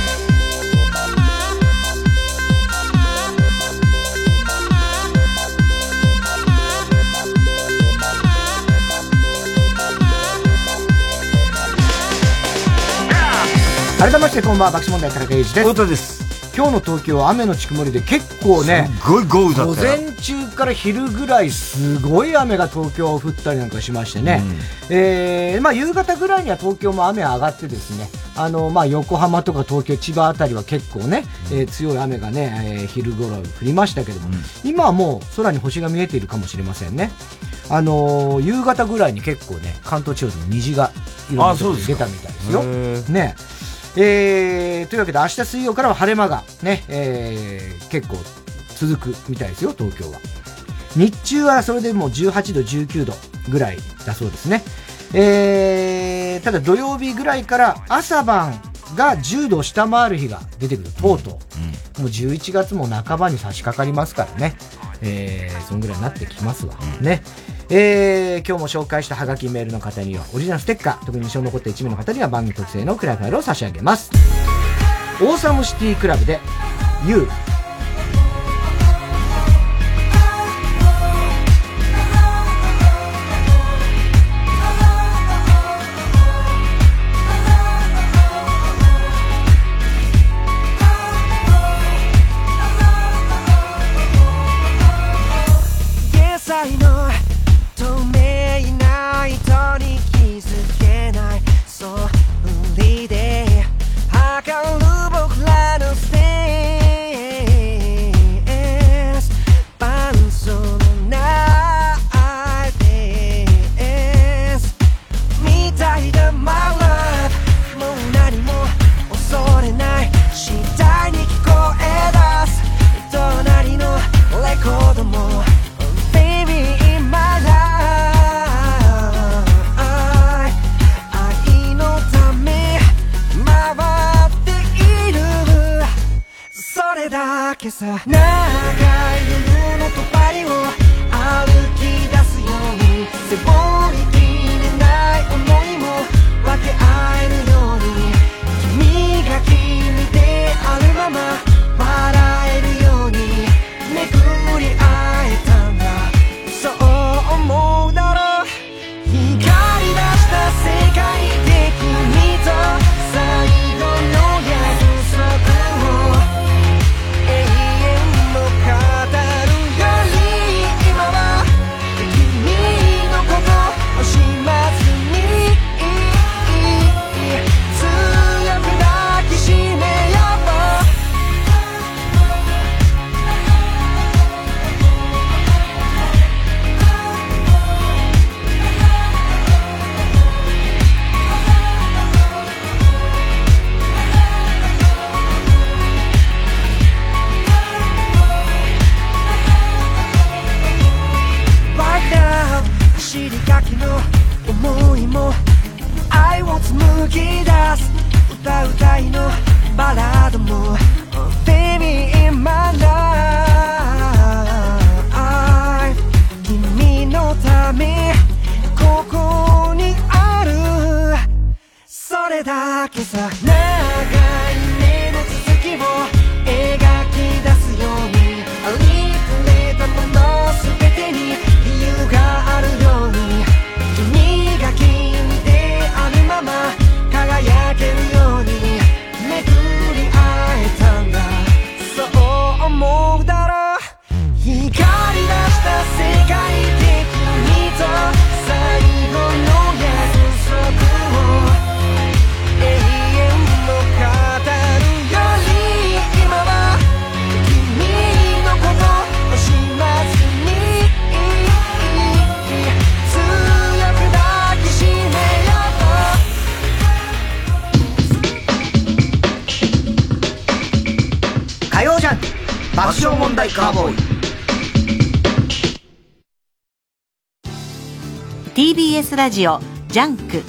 イ改めましてこんばんは爆笑問題田中裕二です。太田です。今日の東京は雨のち曇りで結構ね、すごい豪雨だった午前中から昼ぐらいすごい雨が東京降ったりなんかしましてね、うん、えー、まあ夕方ぐらいには東京も雨上がってですね、あの、まあ横浜とか東京、千葉あたりは結構ね、えー、強い雨がね、えー、昼頃降りましたけども、うん、今はもう空に星が見えているかもしれませんね。あのー、夕方ぐらいに結構ね、関東地方でも虹がいろんなところに出たみたいですよ。ね。えー、というわけで明日水曜からは晴れ間がね、えー、結構続くみたいですよ、東京は。日中はそれでもう18度、19度ぐらいだそうですね。えー、ただ土曜日ぐらいから朝晩が10度を下回る日が出てくる、とうとう。うん、もう11月も半ばに差し掛かりますからね。えー、そんぐらいになってきますわ。ね。えー、今日も紹介したハガキメールの方には、オリジナルステッカー、特に印象に残った1名の方には番組特製のクラファイルを差し上げます。オーサムシティクラブで、You さ。長い夜のとばりを歩き出すように背負いきれない思いも分け合えるように君が君であるまま。ラジオジャンク。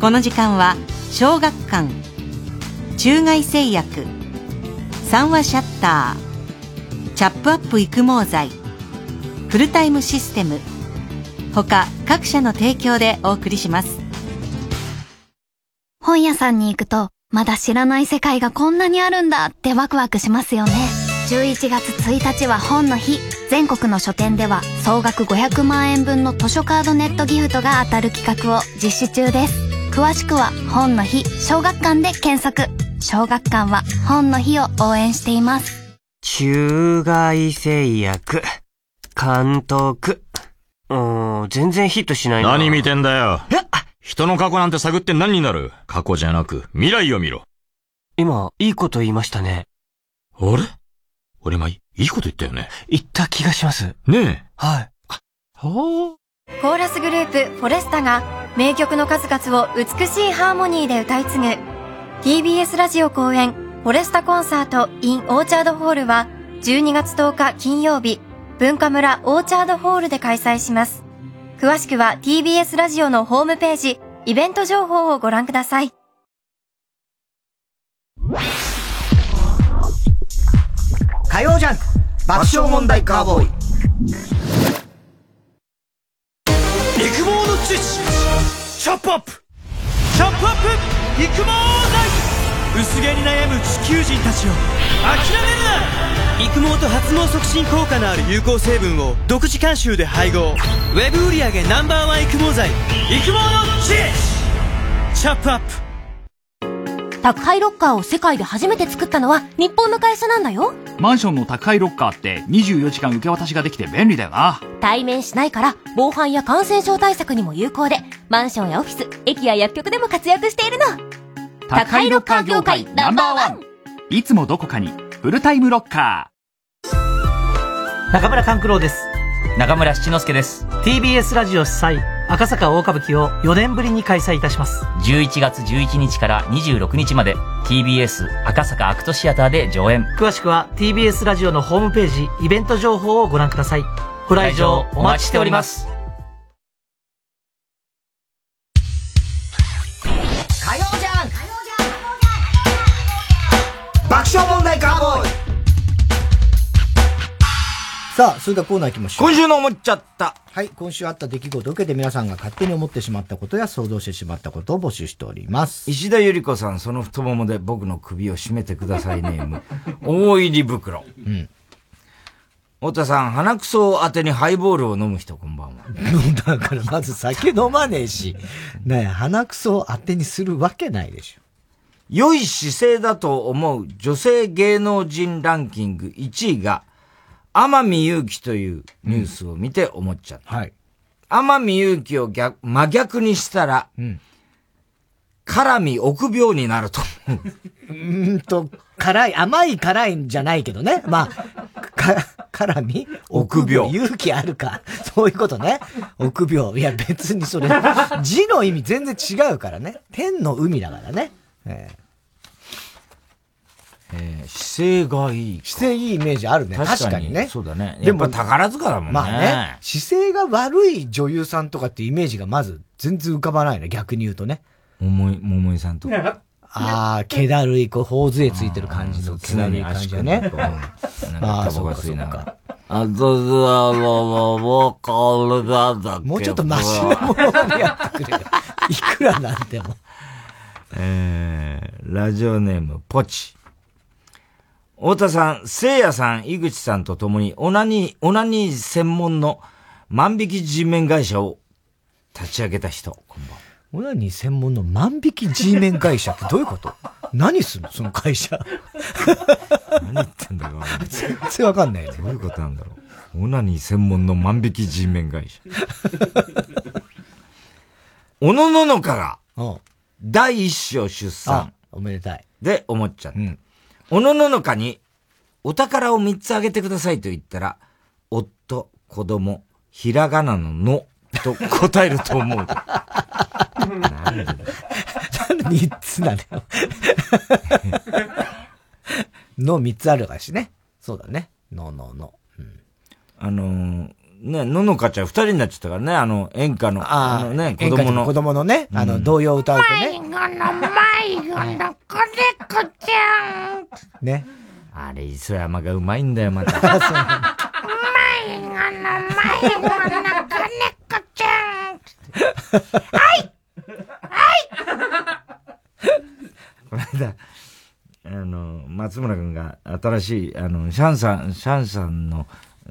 この時間は小学館中外製薬三話シャッターチャップアップ育毛剤フルタイムシステム他各社の提供でお送りします。本屋さんに行くとまだ知らない世界がこんなにあるんだってワクワクしますよね。11月1日は本の日。全国の書店では総額500万円分の図書カードネットギフトが当たる企画を実施中です詳しくは本の日小学館で検索小学館は本の日を応援しています。中外製薬、監督。うん、全然ヒットしないな。何見てんだよ。人の過去なんて探って何になる？過去じゃなく未来を見ろ。今、いいこと言いましたね。あれ？俺今、いいこと言ったよね。言った気がします。ねえ。はい。はあ。コーラスグループ、フォレスタが、名曲の数々を美しいハーモニーで歌い継ぐ、TBS ラジオ公演、フォレスタコンサート in オーチャードホールは、12月10日金曜日、文化村オーチャードホールで開催します。詳しくは TBS ラジオのホームページ、イベント情報をご覧ください。火曜ジャンク。爆笑問題カーボーイ。育毛の知識チャップアップ。チャップアップ。育毛剤。薄毛に悩む地球人たちを。諦めるな。育毛と発毛促進効果のある有効成分を。独自監修で配合。ウェブ売上 Ｎｏ.1 育毛剤。育毛の知識チャップアップ。宅配ロッカーを世界で初めて作ったのは日本の会社なんだよ。マンションの宅配ロッカーって24時間受け渡しができて便利だよな。対面しないから防犯や感染症対策にも有効で、マンションやオフィス、駅や薬局でも活躍しているの。宅配ロッカー業界ナンバーワン。いつもどこかにフルタイムロッカー。中村勘九郎です。中村七之助です。TBS ラジオ主催。赤坂大歌舞伎を4年ぶりに開催いたします。11月11日から26日まで TBS 赤坂アクトシアターで上演。詳しくは TBS ラジオのホームページ、イベント情報をご覧ください。ご来場お待ちしております。火曜じゃん爆笑問題カーボーイさあ、それではコーナー行きましょう。今週の思っちゃった。はい、今週あった出来事を受けて皆さんが勝手に思ってしまったことや想像してしまったことを募集しております。石田ゆり子さん、その太ももで僕の首を絞めてくださいネーム。大入り袋。うん。太田さん、鼻くそを当てにハイボールを飲む人、こんばんは。だからまず酒飲まねえし、ね鼻くそを当てにするわけないでしょ。良い姿勢だと思う女性芸能人ランキング1位が、天海祐希というニュースを見て思っちゃった。うん、はい。天海祐希を逆、真逆にしたら、うん。辛み臆病になると思う。うんと、辛い、甘い辛いんじゃないけどね。まあ、か、辛み？臆病。勇気あるか？そういうことね。臆病。いや別にそれ、字の意味全然違うからね。天の海だからね。えーえー、姿勢がいい。姿勢いいイメージあるね。確かにね。そうだね。でも宝塚だもんね。まあね。姿勢が悪い女優さんとかってイメージがまず全然浮かばないね。逆に言うとね。桃井、桃井さんとか。ああ、気だるい、こう、頬杖ついてる感じの、気だるい感じだね。ああ、そうか、そうか。あ、どうぞ、もう、もう、これがだもうちょっとマシなものでやってくれよ。いくらなんでも。えー、ラジオネーム、ポチ。太田さん、聖夜さん、井口さんと共に、オナニー、オナニー専門の万引き人面会社を立ち上げた人、こんばんは。オナニー専門の万引きメン会社ってどういうこと？何すんの？その会社。何言ってんだろう。全然わかんないね。どういうことなんだろう。オナニー専門の万引きメン会社。おのののかが、第一子を出産。おめでたい。で、思っちゃった。うんおのののかに、お宝を三つあげてくださいと言ったら、夫、子供、ひらがなのの、と答えると思う。なんでだよ。三つなのよ。の三つあるかしね。そうだね。ののの。うん、あのー、ね、ののかちゃん二人になっちゃったからね、あの、演歌の、あのね、子供の。子供のね、あの、童謡を歌うとね。迷子の迷子の子猫ちゃん。ね。あれ、磯山がうまいんだよ、また。迷子の迷子の子猫ちゃん。はいはいこの間、あの、松村くんが新しい、あの、シャンさん、シャンさんの、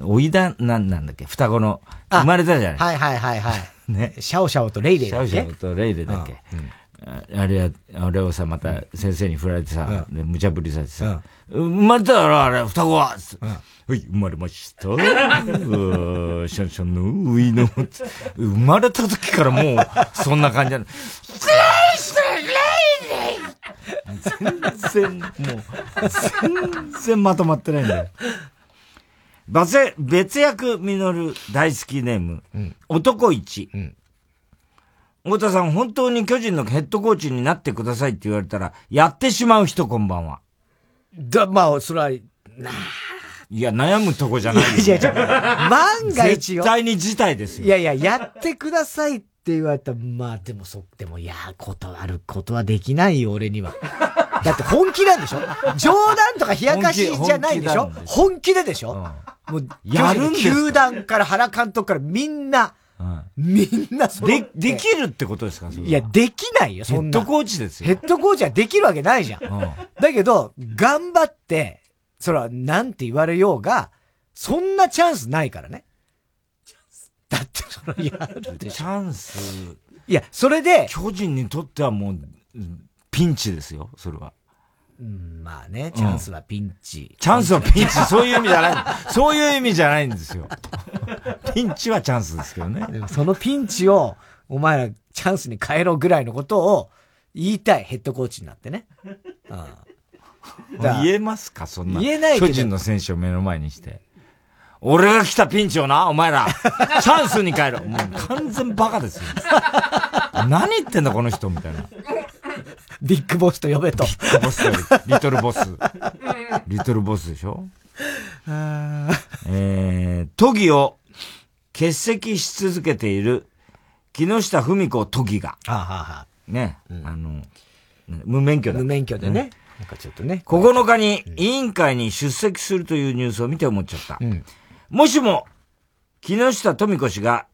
おいだ、なん、なんだっけ、双子の、生まれたじゃない。はいはいはいはい。ね。シャオシャオとレイレイだっけ？シャオシャオとレイレイだっけ、うん、あれや、あれをさ、また先生に振られてさ、で無茶ぶりされてさ、生まれたらあれ、双子は、はい、生まれました。うーシャンシャンの上の、生まれた時からもう、そんな感じなの。全然、もう、全然まとまってないんだよ。別、別役実る大好きネーム、男一。太田さん、本当に巨人のヘッドコーチになってくださいって言われたら、やってしまう人こんばんは。だ、まあ、それは、ないや、悩むとこじゃないよ。いやいや、万が一よ。絶対に事態ですよ。いやいや、やってくださいって言われたら、まあでもそ、でもいや、断ることはできないよ、俺には。だって本気なんでしょ？冗談とか冷やかしじゃないでしょ？本気ででしょ、もう、やるんです。か球団から原監督からみんな、みんなそで、できるってことですか？いや、できないよ、そんな。ヘッドコーチですよ。ヘッドコーチはできるわけないじゃん。だけど、頑張って、それは、なんて言われようが、そんなチャンスないからね。だって、その、やるでチャンス。いや、それで、巨人にとってはもう、ピンチですよ、それは。うん、まあね、チャンスはピンチ。チャンスはピンチ、そういう意味じゃない。そういう意味じゃないんですよ。ピンチはチャンスですけどね。でもそのピンチを、お前らチャンスに変えろぐらいのことを言いたい、ヘッドコーチになってね。うん言えますか？そんな。言えない巨人の選手を目の前にして。俺が来たピンチをな、お前ら、チャンスに変えろ。もう完全バカですよ。何言ってんだ、この人、みたいな。ビッグボスと呼べと。ビッグボスと呼べリトルボス。リトルボスでしょ？えー、都議を欠席し続けている木下富美子都議が。はあ、はあはあ、ね、あの、無免許だ。無免許でね。なんかちょっとね。9日に委員会に出席するというニュースを見て思っちゃった。もしも、木下富子氏が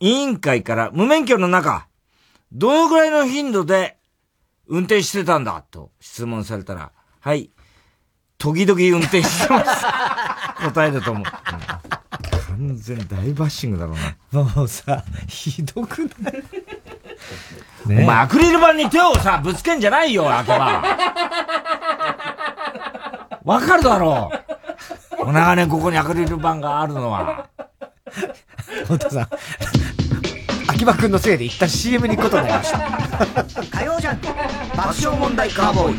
委員会から無免許の中、どのぐらいの頻度で運転してたんだと質問されたら、はい、時々運転してます。答えだと思う。完全大バッシングだろうな。もうさ、ひどくない？お前アクリル板に手をさ、ぶつけんじゃないよ、開けば。わかるだろう。お長年ここにアクリル板があるのは。本当さん、秋葉くんのせいで一旦 CM に行くことになりました。火曜ジャンク、爆笑問題カーボーイ。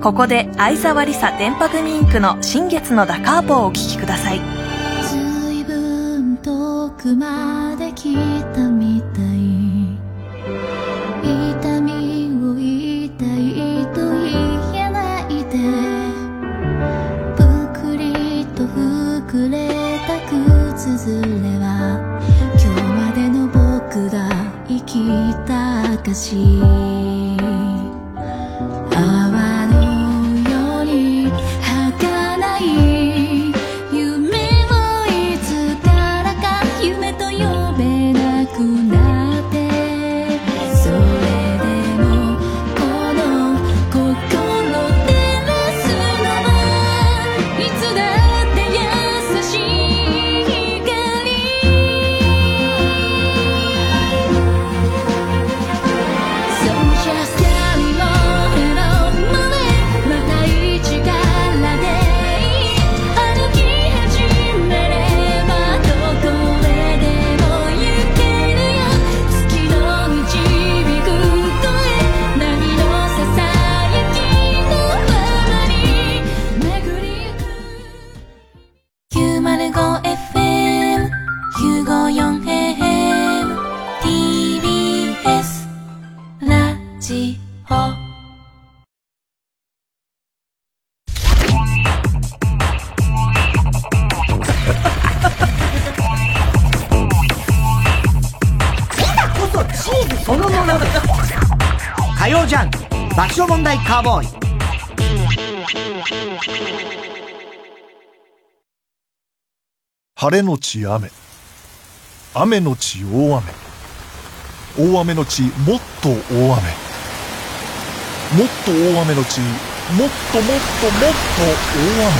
ここで相沢りさ電波組インクの新月のダカーポをお聴きください。随分遠くまで来たみたいた晴れのち雨。雨のち大雨。大雨のちもっと大雨。もっと大雨のちもっともっともっと大雨。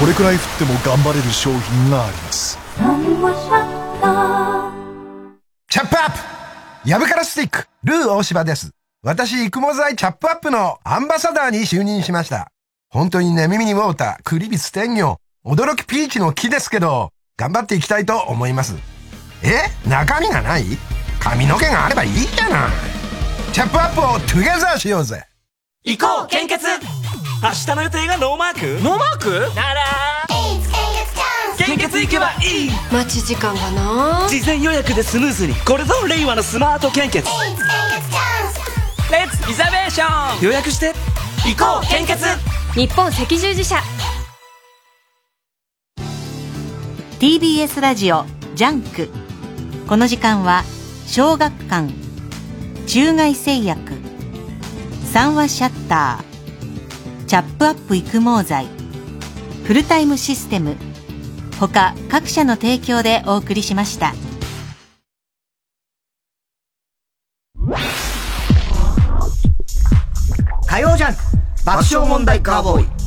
これくらい降っても頑張れる商品があります。チャップアップ。ヤブカラスティック、ルー大柴です。私、育毛剤チャップアップのアンバサダーに就任しました。本当に寝耳に water、クリビツテンギョー、驚き peach の木ですけど、頑張っていきたいと思います。え？中身がない？髪の毛があればいいじゃない。チャップアップを together しようぜ。行こう献血。明日の予定がノーマーク？ノーマーク？なら。献血行けばいい。待ち時間がな？事前予約でスムーズに。これぞ令和のスマート献血。Let's reservation 予約して。行こう献血。日本赤十字社 TBS ラジオジャンク。この時間は小学館中外製薬三和シャッターチャップアップ育毛剤フルタイムシステム他各社の提供でお送りしました。火曜ジャンク爆笑問題カーボーイ。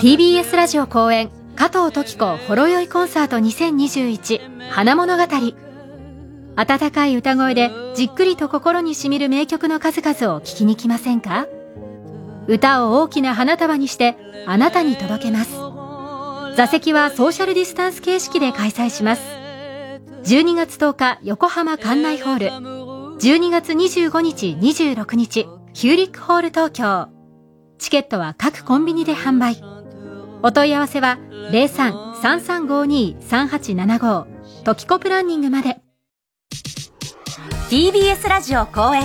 TBS ラジオ公演加藤登紀子ほろ酔いコンサート2021花物語。温かい歌声でじっくりと心にしみる名曲の数々を聴きに来ませんか？歌を大きな花束にしてあなたに届けます。座席はソーシャルディスタンス形式で開催します。12月10日横浜館内ホール。12月25日26日。ヒューリックホール東京。チケットは各コンビニで販売。お問い合わせは03-3352-3875トキコプランニングまで。TBS ラジオ公演。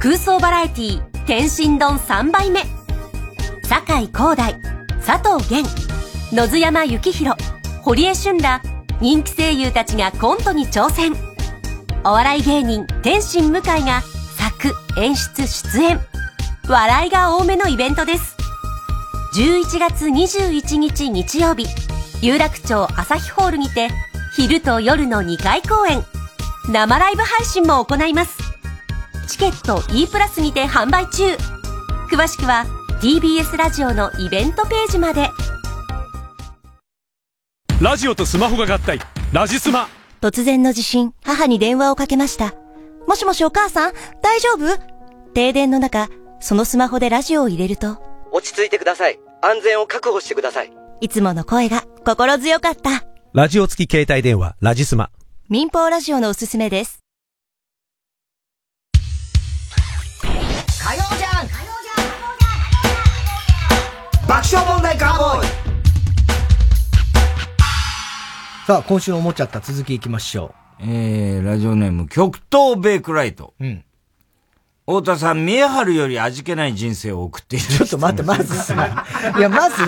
空想バラエティ天津丼3杯目。酒井光大。佐藤源野津山幸宏。堀江俊ら。人気声優たちがコントに挑戦。お笑い芸人天心向井が作演出出演。笑いが多めのイベントです。11月21日日曜日有楽町朝日ホールにて昼と夜の2回公演。生ライブ配信も行います。チケット E プラスにて販売中。詳しくは TBS ラジオのイベントページまで。ラジオとスマホが合体。ラジスマ。突然の地震、母に電話をかけました。もしもしお母さん、大丈夫？停電の中、そのスマホでラジオを入れると、落ち着いてください。安全を確保してください。いつもの声が心強かった。ラジオ付き携帯電話、ラジスマ。民放ラジオのおすすめです。火曜ジャンク爆笑問題カーボーイさあ、今週思っちゃった続きいきましょう。えー、ラジオネーム、極東ベイクライト。うん。太田さん、見え張るより味気ない人生を送っている。ちょっと待って、まず、いや、まず、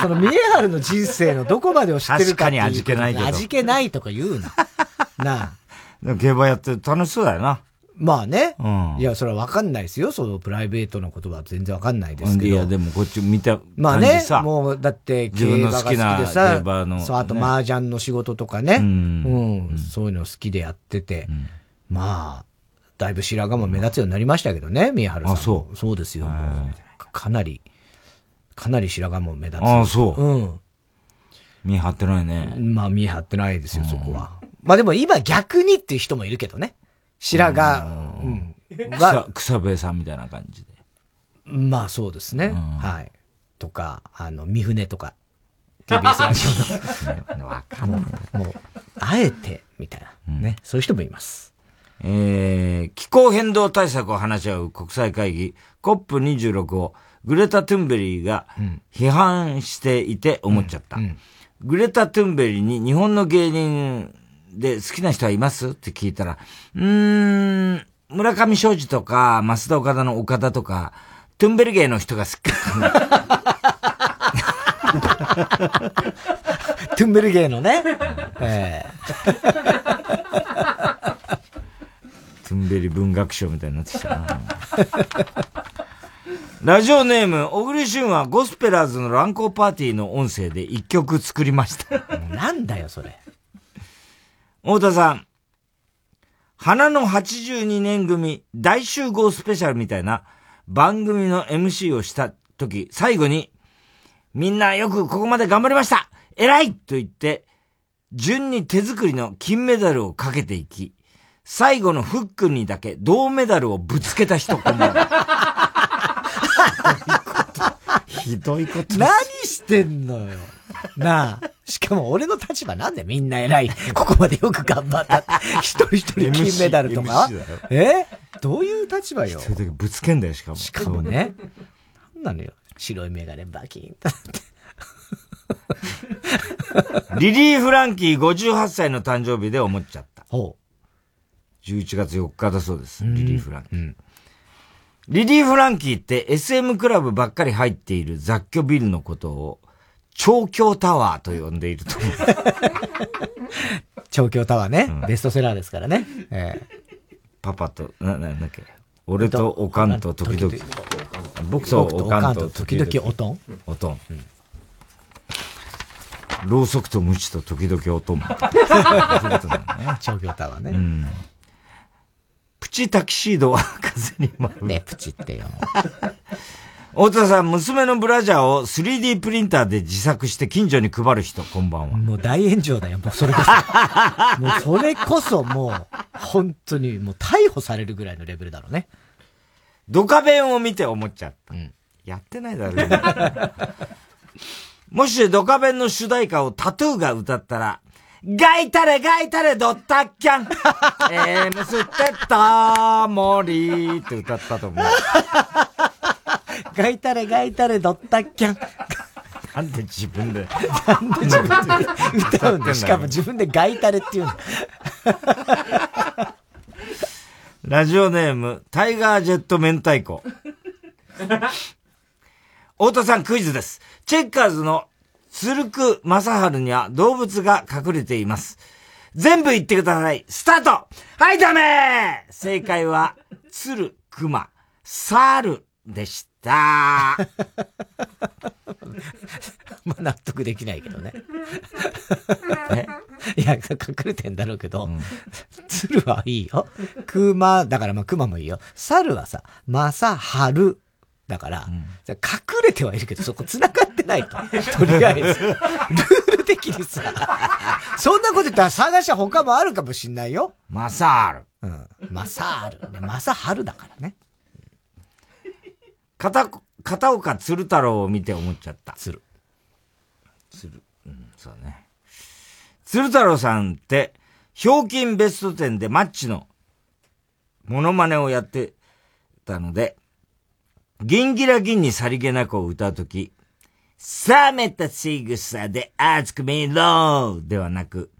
その、見え張るの人生のどこまでを知ってるか確かに味気ないけど。味気ないとか言うな。なあ。競馬やって楽しそうだよな。まあね。うん。いや、それはわかんないですよ。その、プライベートのことは全然わかんないですけど。いや、でもこっち見たまあね、もう、だって、自分の好きな競馬の、そう、あと、麻雀の仕事とかね。うん。うん。そういうの好きでやってて。まあ、だいぶ白髪も目立つようになりましたけどね、宮原さん。あ、そう。そうですよ。かなり、かなり白髪も目立つ。ああ、そう。うん。見え張ってないね。まあ、見え張ってないですよ、そこは。まあでも今逆にっていう人もいるけどね。白髪、うん。草、草笛さんみたいな感じで。まあそうですね。はい。とか、あの、三船とか。TBS ラジオの。わかんない。もう、あえて、みたいな。ね。そういう人もいます。えー、気候変動対策を話し合う国際会議 COP26 をグレタ・トゥンベリーが批判していて思っちゃった。グレタ・トゥンベリーに日本の芸人で好きな人はいます？って聞いたら、うーん、村上ショージとか、ますだおかだの岡田とか、トゥンベリ芸の人が好きトゥンベリ芸のね。えトゥンベリ文学賞みたいになってきたな。ラジオネーム、小栗旬はゴスペラーズの乱行パーティーの音声で一曲作りました。なんだよ、それ。太田さん、花の82年組大集合スペシャルみたいな番組の MC をした時、最後に、みんなよくここまで頑張りました偉いと言って、順に手作りの金メダルをかけていき、最後のフックにだけ銅メダルをぶつけた人、こんばんは。ひどいこと。何してんのよ。なあ。しかも俺の立場なんでみんな偉い。ここまでよく頑張った。一人一人金メダルとか？え？どういう立場よ？ぶつけんだよ、しかも。しかもね。なんなのよ？白いメガネバキンと。リリー・フランキー58歳の誕生日で思っちゃった。ほ11月4日だそうです。リリー・フランキー。リリー・フランキーって SM クラブばっかり入っている雑居ビルのことを、調教タワーと呼んでいると思う。調教タワーね。ベストセラーですからね。えパパと、な、な、なんだっけ？俺とおかんと時々。僕とおかんと時々。おとんおとん。ろうそくと鞭と時々おとん。調教タワーね。うん。プチタキシードは風に舞う。ね、プチってよ。太田さん、娘のブラジャーを 3D プリンターで自作して近所に配る人、こんばんは。もう大炎上だよ、もうそれこそ。もうそれこそもう、本当にもう逮捕されるぐらいのレベルだろうね。ドカベンを見て思っちゃった。やってないだろうね。もしドカベンの主題歌をタトゥーが歌ったら、ガイタレガイタレドッタッキャン えー、むすってった森って歌ったと思う。ガイタレガイタレドッタッキャン。なんで自分で。なんで自分で歌うんだしかも自分でガイタレって言うんだ。ラジオネーム、タイガージェット明太子。太田さんクイズです。チェッカーズの鶴久正治には動物が隠れています。全部言ってください。スタートはい、ダメ正解は、鶴熊、猿でした。まあ納得できないけどね。いや、隠れてんだろうけど、鶴はいいよ。熊、だからまあ熊もいいよ。猿はさ、正春。だから、隠れてはいるけど、そこ繋がってないと。とりあえず。ルール的にさ、そんなこと言ったら探しは他もあるかもしんないよ。マサール。うん。マサール。マサハルだからね。片、片岡鶴太郎を見て思っちゃった。鶴。鶴。うん、そうだね。鶴太郎さんって、ひょうきんベスト10でマッチのモノマネをやってたので、ギンギラギンにさりげなくを歌うとき、冷めた仕草で熱く見ろではなく、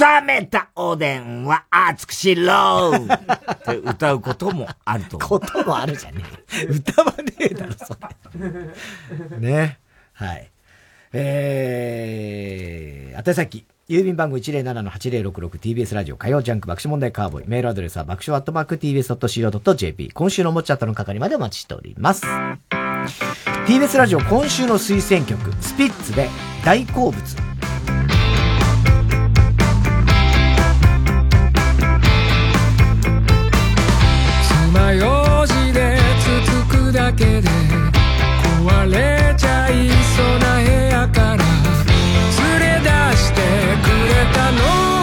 冷めたおでんは熱くしろって歌うこともあると思う。こともあるじゃねえ。歌わねえだろ、それ。ね。はい。えー、宛先。郵便番号 107-8066TBS ラジオ火曜ジャンク爆笑問題カーボーイ。メールアドレスは爆笑アットマーク TBS.CO.JP。今週のおもちゃったの係までお待ちしております。TBS ラジオ今週の推薦曲、スピッツで大好物。だけで壊れちゃいそうな部屋から連れ出してくれたの。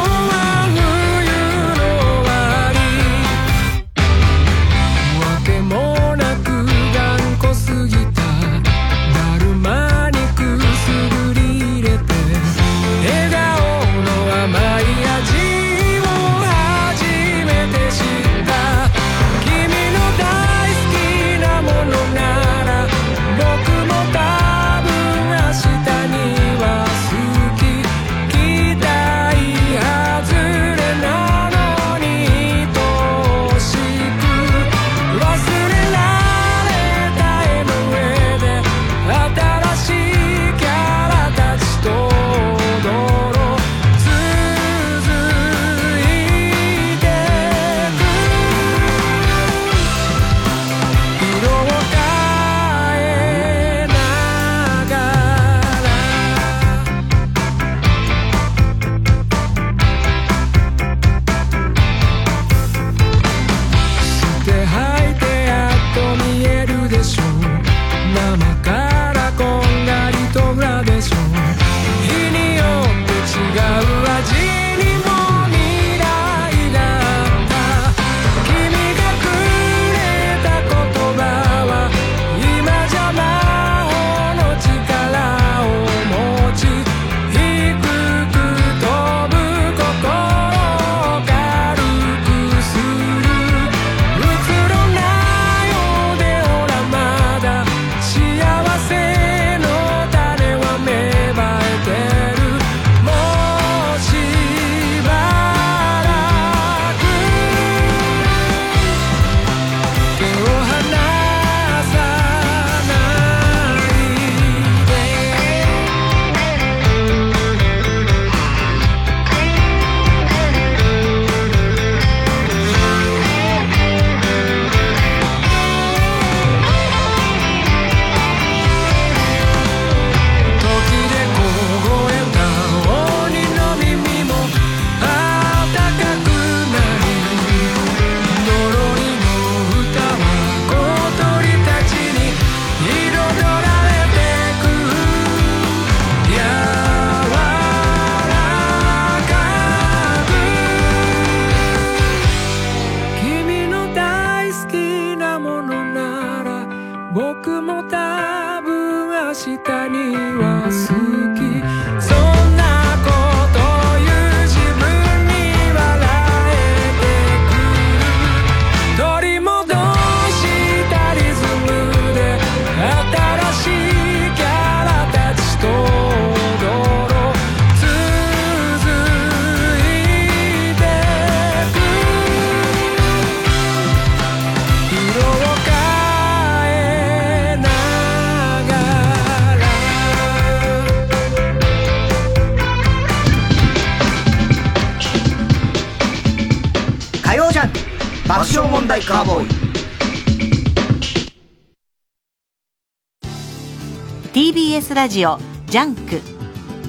ラジオジャンク。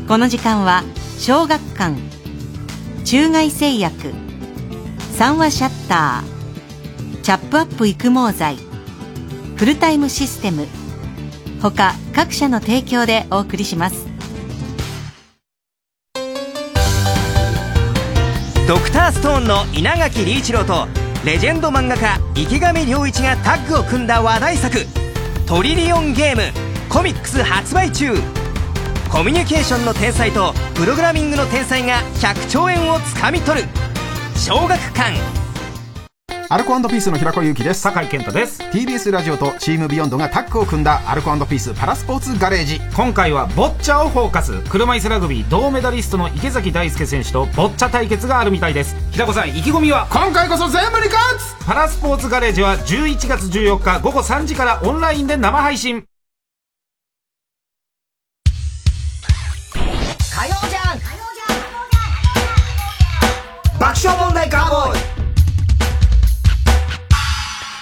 この時間は小学館中外製薬三和シャッターチャップアップ育毛剤フルタイムシステム他各社の提供でお送りします。ドクターストーンの稲垣理一郎とレジェンド漫画家池上良一がタッグを組んだ話題作「トリリオンゲーム」コミックス発売中。コミュニケーションの天才とプログラミングの天才が100兆円をつかみ取る。小学館。アルコピースの平子祐希です。酒井健太です。TBS ラジオとチームビヨンドがタッグを組んだアルコピースパラスポーツガレージ。今回はボッチャをフォーカス。車椅子ラグビー銅メダリストの池崎大輔選手とボッチャ対決があるみたいです。平子さん意気込みは？今回こそ全部に勝つ！パラスポーツガレージは11月14日午後3時からオンラインで生配信カーボーイ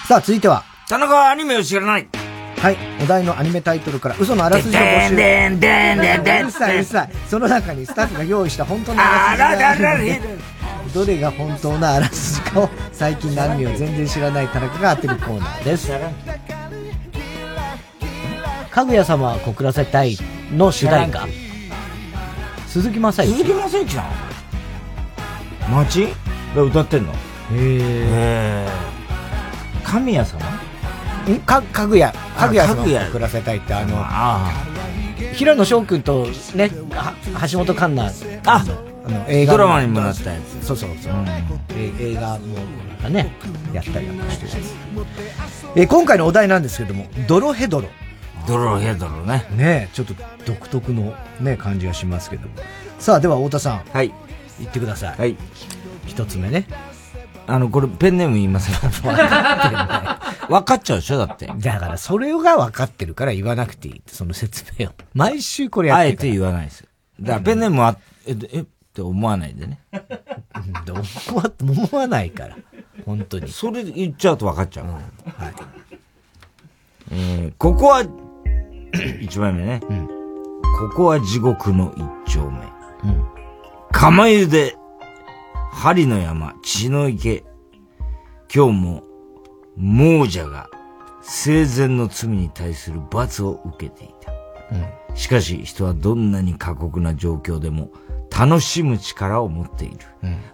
さあ、続いては。田中はアニメを知らない。はい。お題のアニメタイトルから嘘のあらすじを募集。でんでんでんでんうるさいうるさい。その中にスタッフが用意した本当のあらすじがどれが本当のあらすじかを最近のアニメを全然知らない田中が当てるコーナーです。かぐや様は告らせたいの主題歌。鈴木雅之。鈴木雅之なの？町が歌ってんの？へえ。神谷様？ん？か、かぐや、かぐや様を送らせたいって、あの、平野翔くんとね、は橋本環奈。ああの、映画ドラマにもなったやつ。そうそうそう。え映画もなんかね、やったりなんかしてるやつ。え、今回のお題なんですけども、ドロヘドロ。ドロヘドロね。ねちょっと独特のね、感じがしますけども。さあ、では太田さん。はい。言ってください。はい。一つ目ね。あの、これペンネーム言いません。分かっちゃうでしょだって。だから、それが分かってるから言わなくていいって、その説明を。毎週これやってるあえて言わないです。だからペンネームは、え、えって思わないでね。思わ、思わないから。本当に。それ言っちゃうと分かっちゃう。はい。えー、ここは、一枚目ね。ここは地獄の一丁目。釜湯で、針の山、血の池。今日も、亡者が生前の罪に対する罰を受けていた。しかし人はどんなに過酷な状況でも楽しむ力を持っている。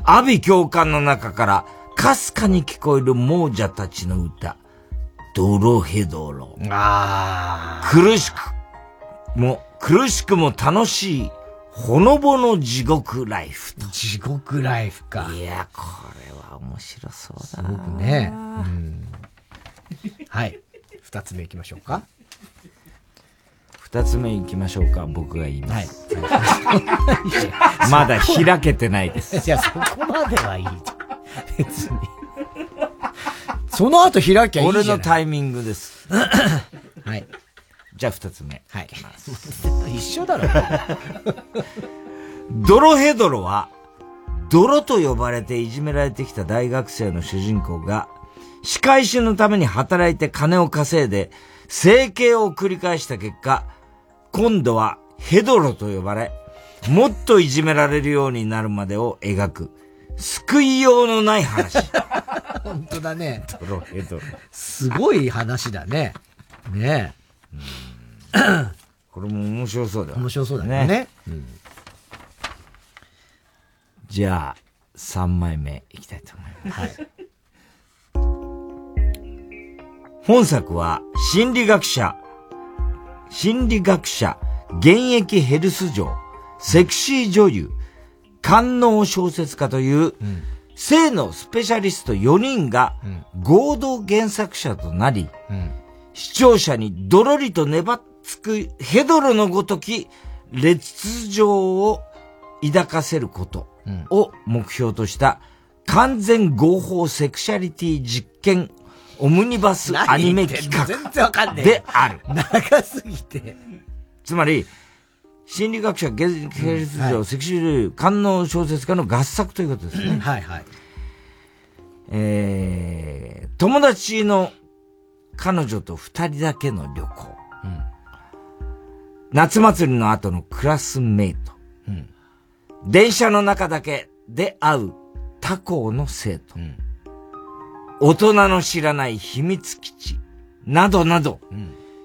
阿鼻教官の中からかすかに聞こえる亡者たちの歌。ドロヘドロ。あ苦しくも、苦しくも楽しい、ほのぼの地獄ライフと。地獄ライフか。いや、これは面白そうだすごくね。うん。はい。二つ目行きましょうか。二つ目行きましょうか。僕が言います。まだ開けてないです。いや、そこまではいいじゃん。別に。その後開きゃいいじゃん。俺のタイミングです。はい。じゃあ二つ目。はい。きます。一緒だろ。ドロヘドロは、泥と呼ばれていじめられてきた大学生の主人公が、仕返しのために働いて金を稼いで、整形を繰り返した結果、今度はヘドロと呼ばれ、もっといじめられるようになるまでを描く、救いようのない話。本当だね。ドロヘドロ。すごい話だね。ね これも面白そうだ面白そうだね。ね。じゃあ、3枚目いきたいと思います。はい。本作は心理学者、心理学者、現役ヘルス嬢、セクシー女優、官能小説家という、性のスペシャリスト4人が合同原作者となり、視聴者にどろりと粘っつくヘドロのごとき劣情を抱かせることを目標とした完全合法セクシャリティ実験オムニバスアニメ企画全然わかんねえ。である。長すぎて。つまり、心理学者、芸術上、セクシー女優、官能小説家の合作ということですね。はいはい。えー、友達の彼女と二人だけの旅行。夏祭りの後のクラスメイト。電車の中だけで会う他校の生徒。大人の知らない秘密基地。などなど、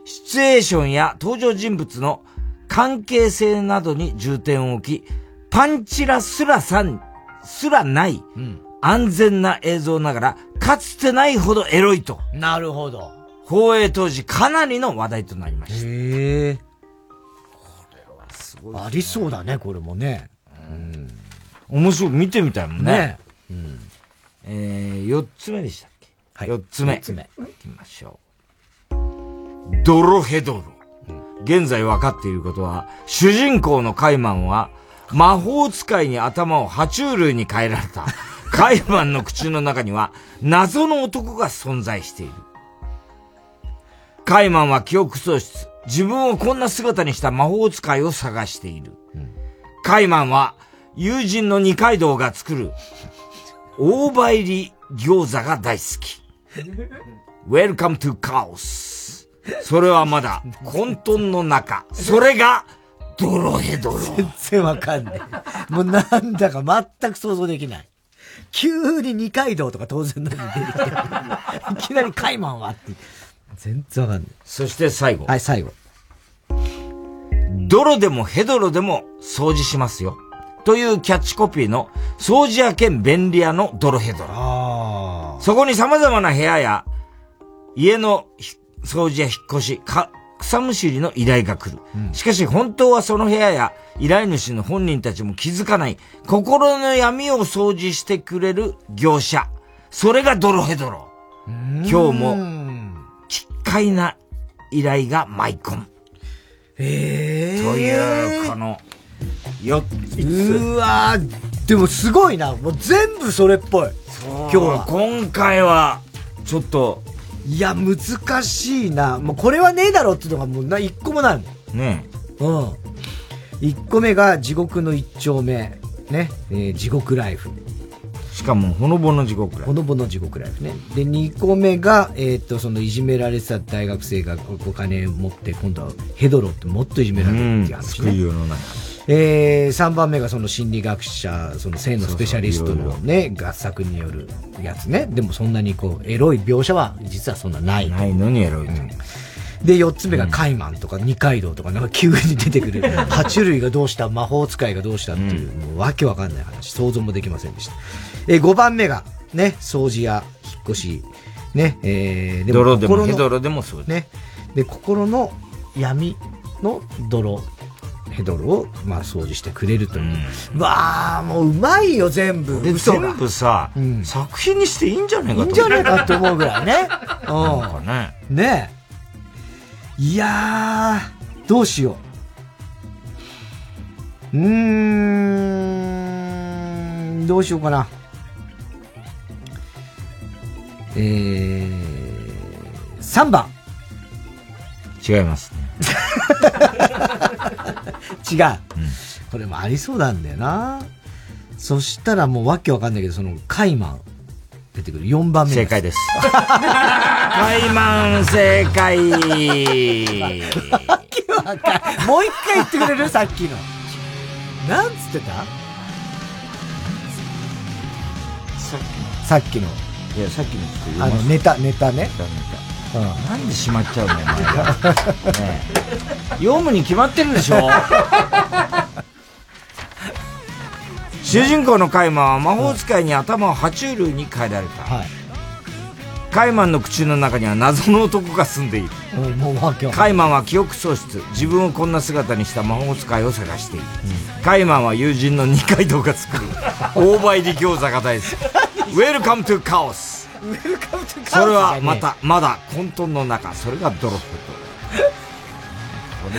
シチュエーションや登場人物の関係性などに重点を置き、パンチラすらさん、すらない、安全な映像ながら、かつてないほどエロいと。なるほど。放映当時かなりの話題となりました。へえ。ありそうだね、これもね。面白い、見てみたいもんね。ねうん。えー、四つ目でしたっけ？はい。四つ目。四つ目。行きましょう。ドロヘドロ。現在分かっていることは、主人公のカイマンは、魔法使いに頭を爬虫類に変えられた。カイマンの口の中には、謎の男が存在している。カイマンは記憶喪失。自分をこんな姿にした魔法使いを探している。カイマンは、友人の二階堂が作る、大葉入り餃子が大好き。Welcome to Chaos. それはまだ混沌の中。それが、ドロヘドロ。全然わかんない。もうなんだか全く想像できない。急に二階堂とか当然のように出てきて。いきなりカイマンはって。全然わかんない。そして最後。はい、最後。ドロでもヘドロでも掃除しますよ。というキャッチコピーの掃除屋兼便利屋のドロヘドロ。そこに様々な部屋や家のひ掃除や引っ越し、か草むしりの依頼が来る。しかし本当はその部屋や依頼主の本人たちも気づかない心の闇を掃除してくれる業者。それがドロヘドロ。今日も奇怪な依頼が舞い込む。えという、この、4つ。うわーでもすごいな。もう全部それっぽい。今日は。今回は、ちょっと。いや、難しいな。もうこれはねえだろっていうのがもうな、一個もないもん。ねうん。一個目が地獄の一丁目。ね。えー地獄ライフ。しかも、ほのぼの地獄ライフ。ほのぼの地獄ライフね。で、二個目が、えーっと、そのいじめられてた大学生がお金を持って、今度はヘドロってもっといじめられるっていう話ね。世の中。えー、3番目がその心理学者、その性のスペシャリストのね、合作によるやつね。でもそんなにこう、エロい描写は実はそんなない。ないのにエロいと。で、4つ目がカイマンとか二階堂とか、なんか急に出てくる。爬虫類がどうした、魔法使いがどうしたっていう、もうわけわかんない話、想像もできませんでした。えー、5番目が、ね、掃除や引っ越し、ね、えー、泥でも心のヘドロでもそうね。で、心の闇の泥、ヘドロを、まあ、掃除してくれるという。うわあ、もううまいよ、全部。全部さ、作品にしていいんじゃねえかといいんじゃねえかって思うぐらいね。なんかね。うん。ねえ。いやー、どうしよう。うーん、どうしようかな。えー、3番。違いますね。違う、これもありそうなんだよな。そしたらもうわけわかんないけど、その、カイマン出てくる4番目。正解です。カイマン正解もう一回言ってくれる？さっきの。なんつってた？さっきの。いや、さっきのちょっあの、せネタ、ネタね。うん。なんでしまっちゃうのお前が。ねえ読むに決まってるでしょ 主人公のカイマンは魔法使いに頭を爬虫類に変えられた。カイマンの口の中には謎の男が住んでいる。うんカイマンは記憶喪失。自分をこんな姿にした魔法使いを探している。カイマンは友人の二階堂が作る。大葉入り餃子が大好き。Welcome to Chaos。それはまた、まだ混沌の中。それがドロップと。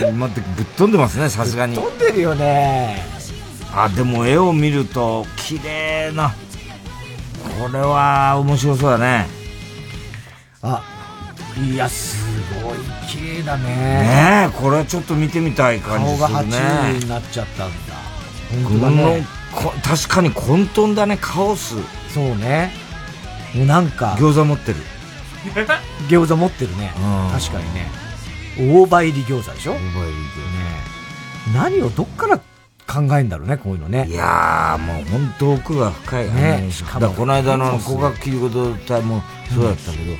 これ今ってぶっ飛んでますね、さすがに。飛んでるよね。あ、でも絵を見ると、綺麗な。これは面白そうだね。あ、いや、すごい綺麗だね。ねえ、これちょっと見てみたい感じするね。顔が爬虫類になっちゃったんだ。本当だね。こ確かに混沌だね、カオス。そうね。もうなんか。餃子持ってる。餃子持ってるね。確かにね。大葉入り餃子でしょ？大葉入り餃子。ね何をどっから考えんだろうね、こういうのね。いやー、もう本当奥が深いね。しかも。この間の光学切り事隊もそうだったけど、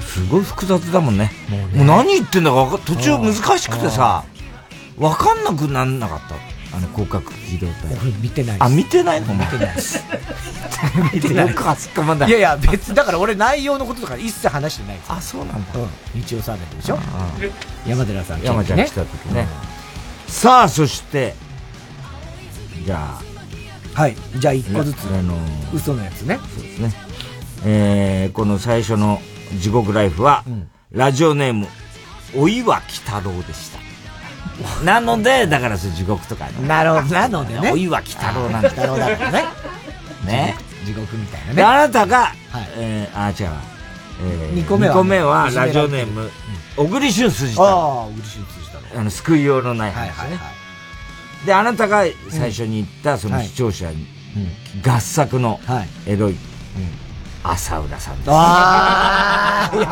すごい複雑だもんね。もう何言ってんだか途中難しくてさ、わかんなくなんなかった。あの広角機動隊。俺見てないあ、見てないの？見てないです。見てない。僕はすっかまんだ。いやいや、別、だから俺内容のこととか一切話してないです。あ、そうなんだ。うん。日曜サーベントでしょ？山寺さん山ちゃん来た時ね。さあ、そして、じゃあ。はい。じゃあ一個ずつ。あの嘘のやつね。そうですね。えー、この最初の地獄ライフは、ラジオネーム、お岩鬼太郎でした。なので、だから地獄とかね。なるほど、なのでね。お岩鬼太郎なんだ。鬼太郎だからね。ね。地獄みたいなね。で、あなたが、えー、あ、違うわ。えー、2個目は。2個目は、ラジオネーム、小栗旬筋太郎。ああ、小栗旬筋太郎。あの、救いようのない話ね。で、あなたが最初に言った、その視聴者に、合作のエロい、浅浦さんです。ああ、やっ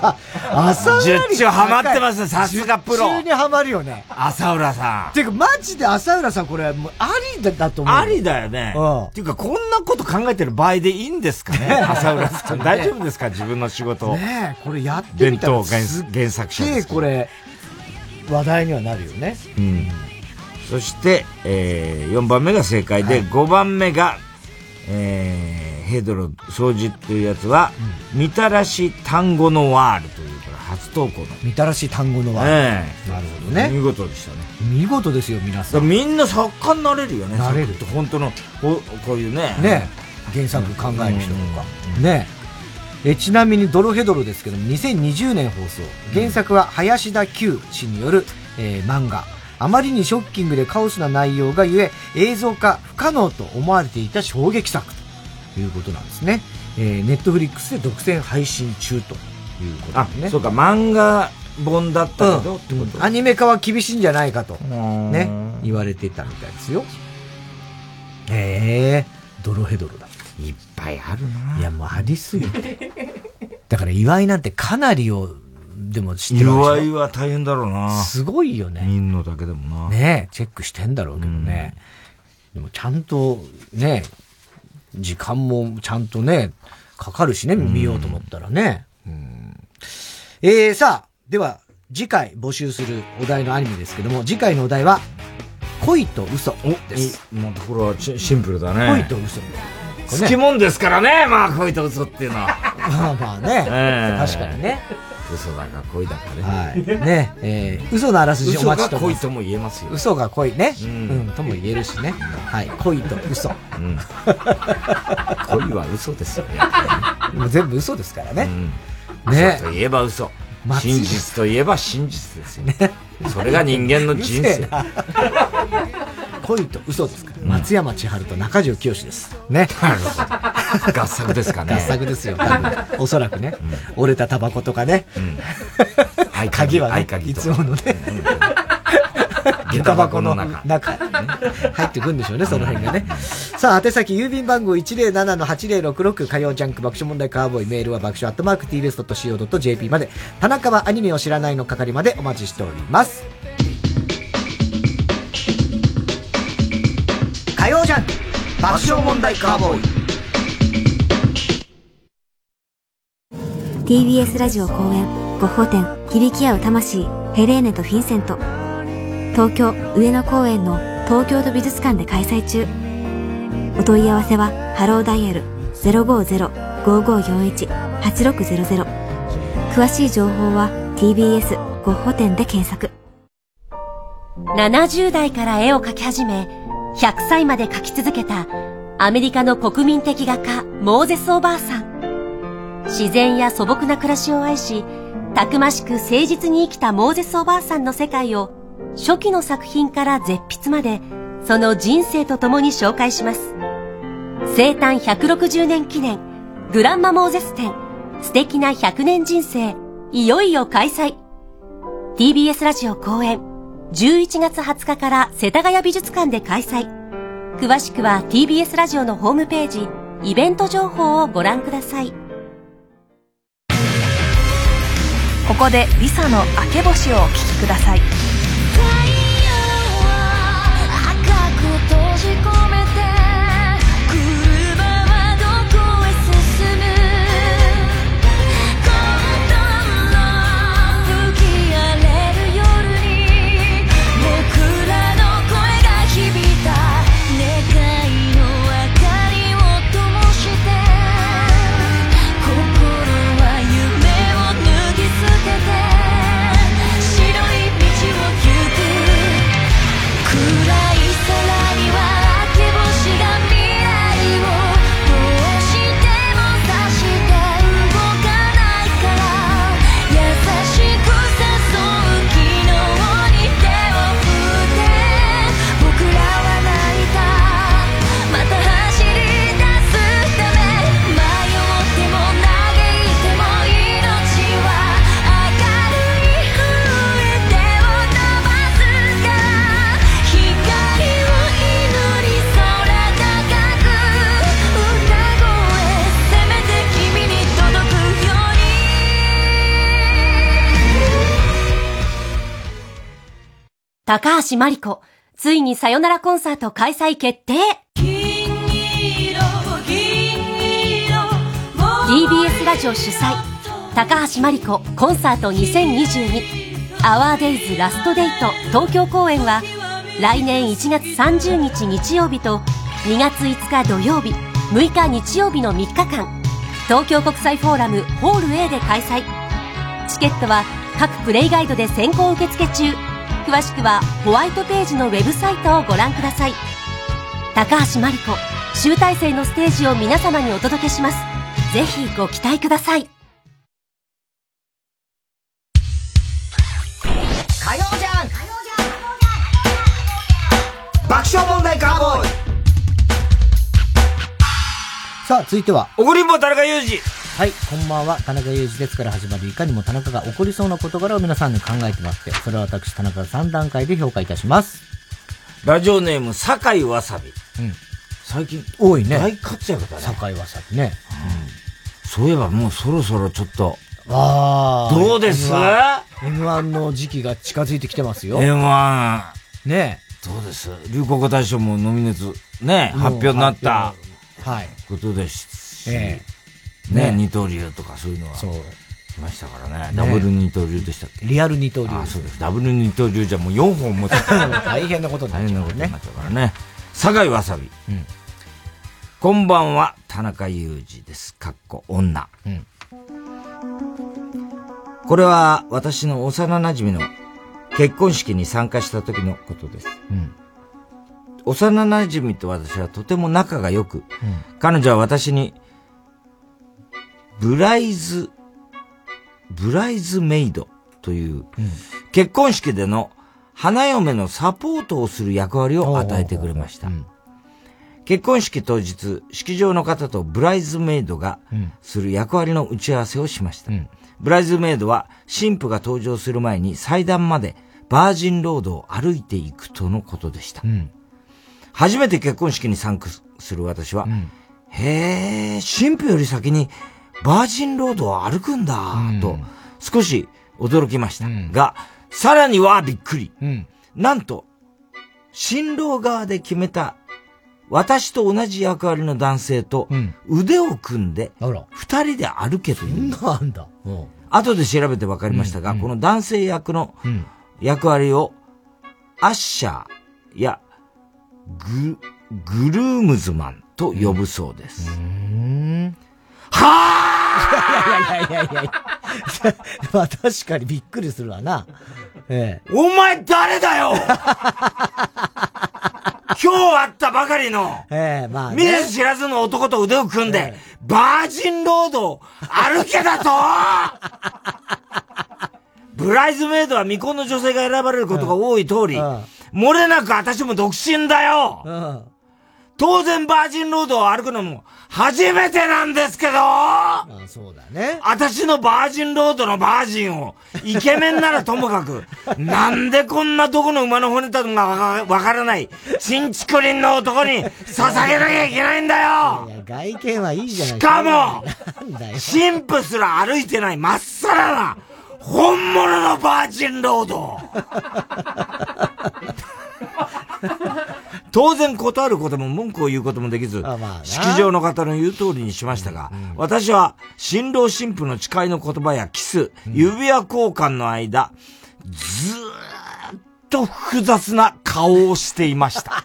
ぱ、浅浦十中ハマってますさすがプロ。十中にハマるよね。浅浦さん。ていうか、マジで浅浦さんこれ、もう、ありだだと思う。ありだよね。っていうか、こんなこと考えてる場合でいいんですかね 浅浦さん。大丈夫ですか自分の仕事。ねこれやってみたら。伝統原作者です。これ、話題にはなるよね。うん。そして、えー、4番目が正解で、5番目が、えー、ヘドロ掃除っていうやつは、みたらし単語のワールというから初投稿の。みたらし単語のワール。ええなるほどね。見事でしたね。見事ですよ、皆さん。みんな作家になれるよね。なれる。本当のこ、こういうね。ね原作考える人とか。ねえ、ちなみにドロヘドロですけども、2020年放送。原作は林田久氏による、えー、漫画。あまりにショッキングでカオスな内容がゆえ、映像化不可能と思われていた衝撃作ということなんですね。えー、ネットフリックスで独占配信中ということですね。そうか、漫画本だったけど、ってこと？アニメ化は厳しいんじゃないかと、ね、言われてたみたいですよ。へえー、ドロヘドロだ。いっぱいあるな。いや、もうありすぎて。だから岩井なんてかなりを、でも知ってる岩井は大変だろうな。すごいよね。見んのだけでもな。ねチェックしてんだろうけどね。うん、でもちゃんと、ね時間もちゃんとね、かかるしね、見ようと思ったらね。うん、えー、さあ、では、次回募集するお題のアニメですけども、次回のお題は、恋と嘘です。もうこれはシンプルだね。恋と嘘。好きもんですからね、まあ恋と嘘っていうのは。まあまあね。えー、確かにね。嘘だか恋だかね。はい。ねえー、嘘のあらすじお待ちと恋とも言えますよ。嘘が恋ね。うん、うん、とも言えるしね。はい。恋と嘘。うん。恋は嘘ですよね。も う全部嘘ですからね。うん、ね嘘といえば嘘。真実といえば真実ですよ。ね。それが人間の人生。恋と嘘ですから。松山千春と中条清です。ね。合作ですかね。合作ですよ、多分。おそらくね。折れたタバコとかね。鍵はね、いつものね。下駄箱の中、入ってくんでしょうね、その辺がね。さあ、宛先、郵便番号107-8066火曜ジャンク爆笑問題カーボーイメールは爆笑アットマーク tbs.co.jp まで、田中はアニメを知らないの係までお待ちしております。火曜ジャンク爆笑問題カーボーイ。TBS ラジオ公演ゴッホ展響き合う魂ヘレーネとフィンセント。東京上野公園の東京都美術館で開催中。お問い合わせはハローダイヤル050-5541-8600詳しい情報は TBS ゴッホ展で検索。70代から絵を描き始め100歳まで描き続けたアメリカの国民的画家モーゼス・おばあさん自然や素朴な暮らしを愛し、たくましく誠実に生きたモーゼスおばあさんの世界を、初期の作品から絶筆まで、その人生と共に紹介します。生誕160年記念、グランマモーゼス展、素敵な100年人生、いよいよ開催。TBS ラジオ公演、11月20日から世田谷美術館で開催。詳しくは TBS ラジオのホームページ、イベント情報をご覧ください。ここでリサの明け星をお聴きください。高橋真理子、ついにさよならコンサート開催決定 !TBS ラジオ主催、高橋真理子コンサート2022アワーデイズラストデート東京公演は来年1月30日日曜日と2月5日土曜日、6日日曜日の3日間、東京国際フォーラムホール A で開催。チケットは各プレイガイドで先行受付中。詳しくはホワイトページのウェブサイトをご覧ください。高橋真理子、集大成のステージを皆様にお届けします。ぜひご期待ください。火曜じゃん爆笑問題カーボーイさあ、続いては。怒りんぼ田中裕二はい、こんばんは。田中裕二ですから始まるいかにも田中が起こりそうな事柄を皆さんに考えてもらって、それを私田中が3段階で評価いたします。ラジオネーム、酒井わさび。うん。最近、多いね。大活躍だね。酒井わさびね。そういえばもうそろそろちょっと、ああ。どうです？M1, M1 の時期が近づいてきてますよ。M1。ねどうです？流行語大賞もノミネート、ね、発表になったはい。ことですし、えね、ね二刀流とかそういうのは。そう。来ましたからね。ねダブル二刀流でしたっけ？リアル二刀流あそうです。ダブル二刀流じゃもう4本持って 大変なことになっ大変ちゃうねなことになっちゃうからね。酒井わさび。うんこんばんは、田中裕二です。かっこ女。うんこれは私の幼馴染の結婚式に参加した時のことです。うん。幼馴染と私はとても仲が良く、彼女は私に、ブライズ、ブライズメイドという、結婚式での花嫁のサポートをする役割を与えてくれました。結婚式当日、式場の方とブライズメイドがする役割の打ち合わせをしました。ブライズメイドは新婦が登場する前に祭壇までバージンロードを歩いていくとのことでした。初めて結婚式に参加する私は、へえ、新婦より先にバージンロードを歩くんだ、と少し驚きました。が、さらにはびっくり。なんと、新郎側で決めた私と同じ役割の男性と腕を組んで二人で歩けという。なんだ。後で調べて分かりましたが、この男性役の役割をアッシャーやググルームズマンと呼ぶそうです。はあいやいやいやいや まあ確かにびっくりするわな。ええ。お前誰だよ! 今日会ったばかりの、ええ、まあ、見ず知らずの男と腕を組んで、バージンロードを歩けだと! ブライズメイドは未婚の女性が選ばれることが多い通り、漏れなく私も独身だよ、当然バージンロードを歩くのも初めてなんですけどまあそうだね。私のバージンロードのバージンを、イケメンならともかく、なんでこんなどこの馬の骨とかがわかわからない、チンチクリンの男に捧げなきゃいけないんだよいや、外見はいいじゃないしかも。神父すら歩いてないまっさらな、本物のバージンロード 当然断ることも文句を言うこともできず、式場の方の言う通りにしましたが、私は新郎新婦の誓いの言葉やキス、指輪交換の間、ずーっと複雑な顔をしていました。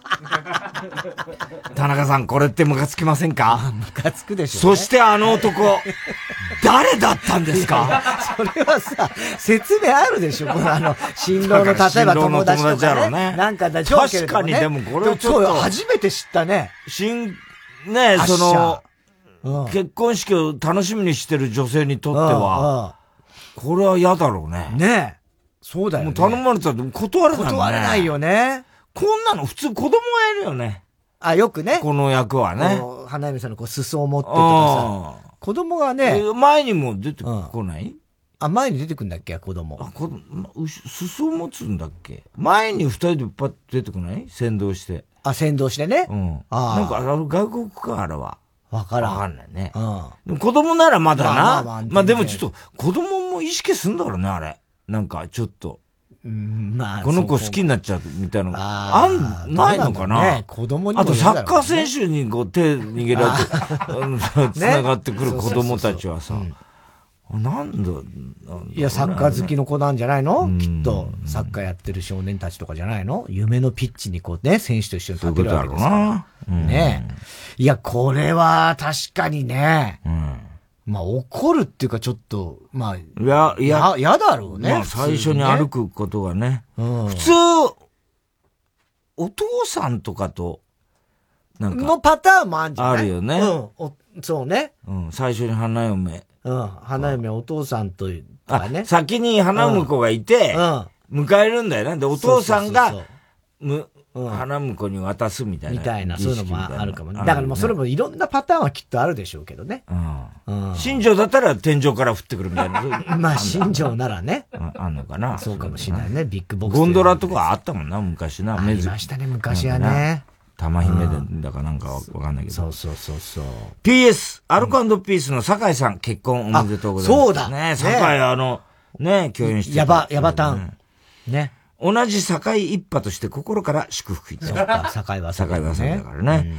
田中さん、これってムカつきませんか？ムカつくでしょ、そしてあの男、誰だったんですか？それはさ、説明あるでしょこのあの、新郎の、例えば友達と新郎の友達だろかうねね。なんかだ、ね確かにでもこれはちょっと初めて知ったね。新、ねその、結婚式を楽しみにしてる女性にとっては、これは嫌だろうね。ねえ。そうだよね。もう頼まれたら断れないね。断れないよね。こんなの普通子供がやるよね。あ、よくね。この役はね。花嫁さんのこう裾を持ってとかさ。子供がね。前にも出てこない？あ、前に出てくんだっけ子供。あ、子供、裾を持つんだっけ？前に二人でパッと出てこない？先導して。あ、先導してね。うん。あーなんか、あの外国か、あれは。わからん。わかんないね。うん。子供ならまだな。まあままあまああでもちょっと、子供も意識すんだろうね、あれ。なんか、ちょっと。うん、まあ。この子好きになっちゃうみたいなの。あん、ないのかな、ね、子供にもあと、サッカー選手にこう手握られて、繋がってくる子供たちはさ、なんだ、いや、サッカー好きの子なんじゃないの？きっと、サッカーやってる少年たちとかじゃないの？夢のピッチにこうね、選手と一緒に立てるわけですから。そういうことだろうな。うん。ね。え。いや、これは確かにね、まあ怒るっていうかちょっと、まあ、いや、いや、嫌だろうね。まあ、最初に歩くことがね。うん普通、お父さんとかと、なんか、のパターンもあるんじゃない？あるよねうんお。そうね。うん、最初に花嫁。うん。花嫁お父さんというかね。先に花婿がいて、迎えるんだよね。で、お父さんが、む、花婿に渡すみたいな。みたいな、そういうのもあるかもね。ねだからもうそれもいろんなパターンはきっとあるでしょうけどね。うん。新庄だったら天井から降ってくるみたいな。まあ、新庄ならね。あんのかなそうかもしれないね。ビッグボックス。ゴンドラとかあったもんな、昔な。ありましたね昔はね。玉姫だかなんかわかんないけど。そうそうそうそう。PS、アルコピースの酒井さん、結婚おめでとうございます。そうだねね酒井あの、ね共演してヤバ、ヤバタン。ね。同じ酒井一派として心から祝福いたそうか、酒井は酒井は酒井だからね。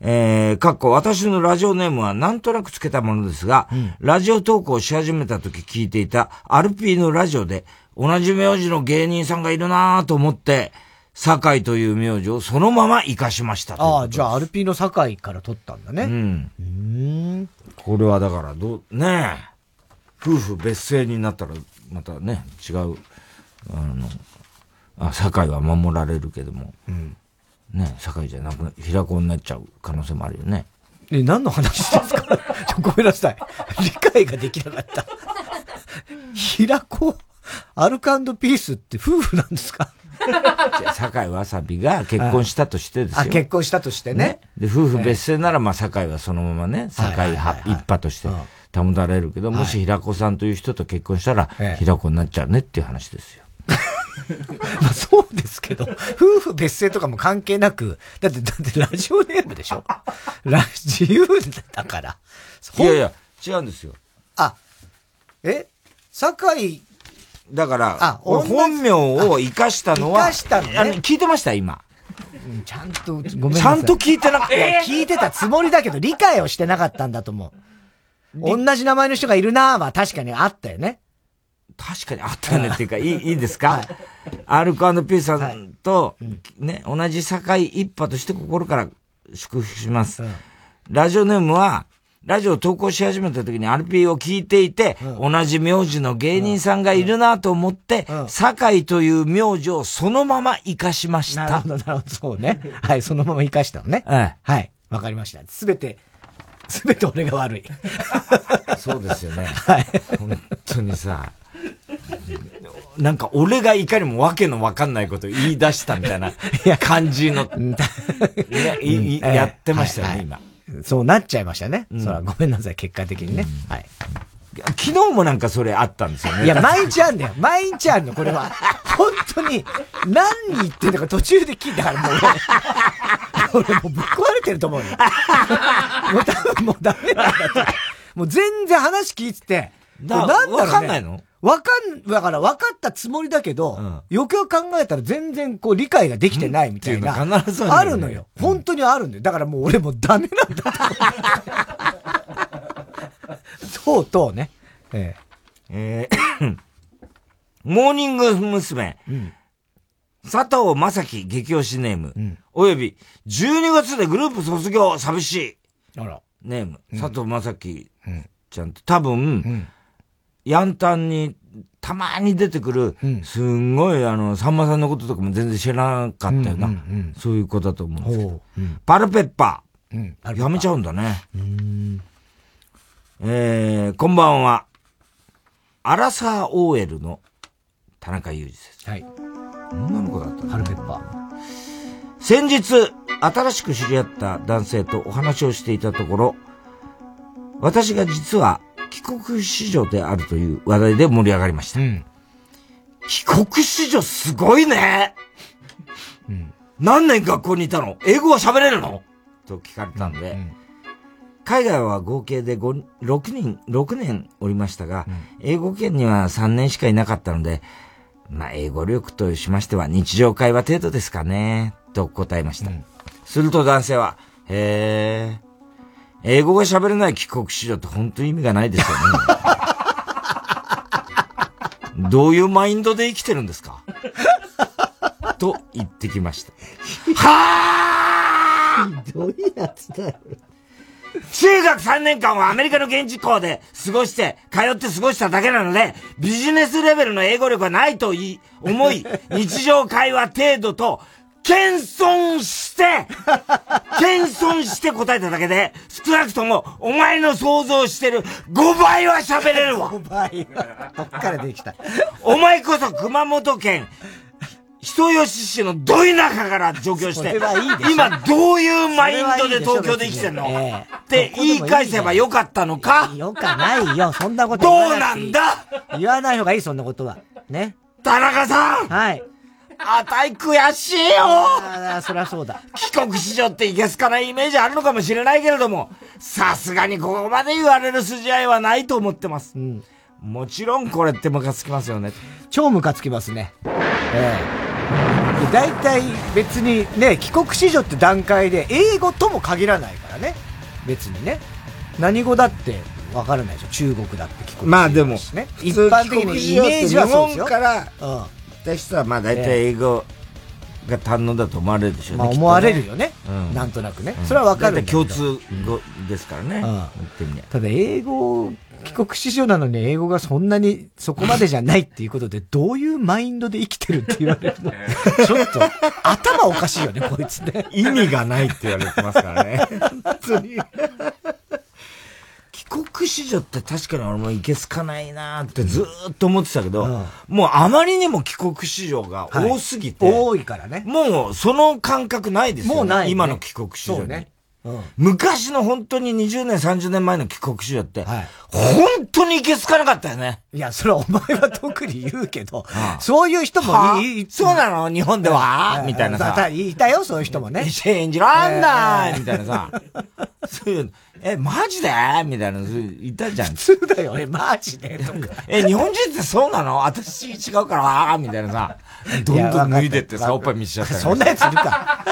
えー、かっこ私のラジオネームはなんとなくつけたものですが、ラジオ投稿し始めた時聞いていたアルピーのラジオで同じ名字の芸人さんがいるなぁと思って、酒井という名字をそのまま活かしましたああ、じゃあアルピーの酒井から取ったんだね。うん。うん。これはだから、どう、ねえ、夫婦別姓になったら、またね、違う、あの、あ、堺は守られるけども、うん。ねえ、堺じゃなくな、平子になっちゃう可能性もあるよね。え、何の話ですか？ち ょごめんなさい。理解ができなかった。平子、アルカンドピースって夫婦なんですか？じゃあ堺わさびが結婚したとしてですよ。あ、結婚したとしてね。で、夫婦別姓なら、まあ、堺はそのままね、堺派、一派として保たれるけど、もし平子さんという人と結婚したら、平子になっちゃうねっていう話ですよ。まあそうですけど、夫婦別姓とかも関係なく、だって、だってラジオネームでしょ？ラ自由だから。いやいや、違うんですよ。あ、え？酒井、だから、あ俺本名を生かしたのは、生かしたのね？あの聞いてました、今。うんちゃんと、ごめんなさい。ちゃんと聞いてなかった聞いてたつもりだけど、理解をしてなかったんだと思う。同じ名前の人がいるなぁは確かにあったよね。確かにあったよねっていうか、いい、いいですか、アルコピーさんと、ね、同じ堺一派として心から祝福します。ラジオネームは、ラジオ投稿し始めた時に RP を聞いていて、同じ名字の芸人さんがいるなと思って、堺という名字をそのまま活かしました。なるほど、なるほど、そうね。はい、そのまま生かしたのね。はい。はい、わかりました。すべて、すべて俺が悪い。そうですよね。はい。本当にさ、なんか俺がいかにもわけのわかんないこと言い出したみたいな 感じの、やってましたよね、今。そうなっちゃいましたね。そら、ごめんなさい、結果的にね。はい。昨日もなんかそれあったんですよね。いや、毎日あんだよ。毎日あるの、これは。本当に、何言ってんだか途中で聞いたからもう俺、俺もうぶっ壊れてると思うよ。もう多分もうダメなんだと。もう全然話聞いてて、だなんだろうねわかんないの？わかん、だから分かったつもりだけど、よくよく考えたら全然こう理解ができてないみたいな。必ずあるのよ。本当にあるんだよ。だからもう俺もうダメなんだと。とうとうね。ええー モーニング娘。佐藤正樹激推しネーム、および12月でグループ卒業寂しいあら。ネーム、佐藤正樹ちゃんと多分、ヤンタンにたまに出てくる、すんごいあの、さんまさんのこととかも全然知らなかったよな。そういう子だと思うんですけど。パルペッパー。やめちゃうんだね。えー、こんばんは。アラサー OL の田中裕二です。はい。女の子だったパルペッパー。先日、新しく知り合った男性とお話をしていたところ、私が実は帰国子女であるという話題で盛り上がりました。帰国子女すごいね、何年学校にいたの？英語は喋れるの？と聞かれたんで、海外は合計で5 6人、6年おりましたが、英語圏には3年しかいなかったので、まあ、英語力としましては日常会話程度ですかね、と答えました。すると男性は、へえ、英語が喋れない帰国子女って本当に意味がないですよね。どういうマインドで生きてるんですか？と言ってきました。はひどいやつだよ。中学3年間はアメリカの現地校で過ごして、通って過ごしただけなので、ビジネスレベルの英語力はないと言い、思い、日常会話程度と、謙遜して、謙遜して答えただけで、少なくとも、お前の想像してる5倍は喋れるわ !5 倍。どっからできた？お前こそ熊本県、人吉市のど田舎から上京して今どういうマインドで東京で生きてんの？って言い返せばよかったのか？よかないよ、そんなことどうなんだ？言わない方がいい、そんなことは。ね？田中さんはい。あたい悔しいよああ、そりゃそうだ。帰国子女っていけすかないイメージあるのかもしれないけれども、さすがにここまで言われる筋合いはないと思ってます。もちろんこれってムカつきますよね。超ムカつきますね。ええ。大体別にね、帰国子女って段階で英語とも限らないからね。別にね。何語だってわからないでしょ。中国だって帰国子女まあでも、ね。一般的にイメージはそうですよ。日本からうん。行った人はまあ大体英語が堪能だと思われるでしょうね。まあ思われるよねうんなんとなくねうんそれはわかる共通語ですからね。ただ英語、帰国子女なのに英語がそんなにそこまでじゃないっていうことで、どういうマインドで生きてるって言われるの？ちょっと、頭おかしいよね、こいつね。意味がないって言われてますからね。本当に。帰国子女って確かに俺もいけすかないなーってずーっと思ってたけど、もうあまりにも帰国子女が多すぎて、はい多いからね。もうその感覚ないですよね。もうないね今の帰国子女に。そうね。うん。昔の本当に20年、30年前の帰国子女って、本当にいけすかなかったよね。いや、それはお前は特に言うけど、そういう人もいい、そうなの？日本では？みたいなさ。いたよ、そういう人もね。信じらんないみたいなさ。そういう、え、マジで？みたいな、いたじゃん。普通だよ、え、マジで？とか。え、日本人ってそうなの？私違うから、みたいなさ。どんどん脱いでってさ、おっぱい見せちゃったりそんなやついるか。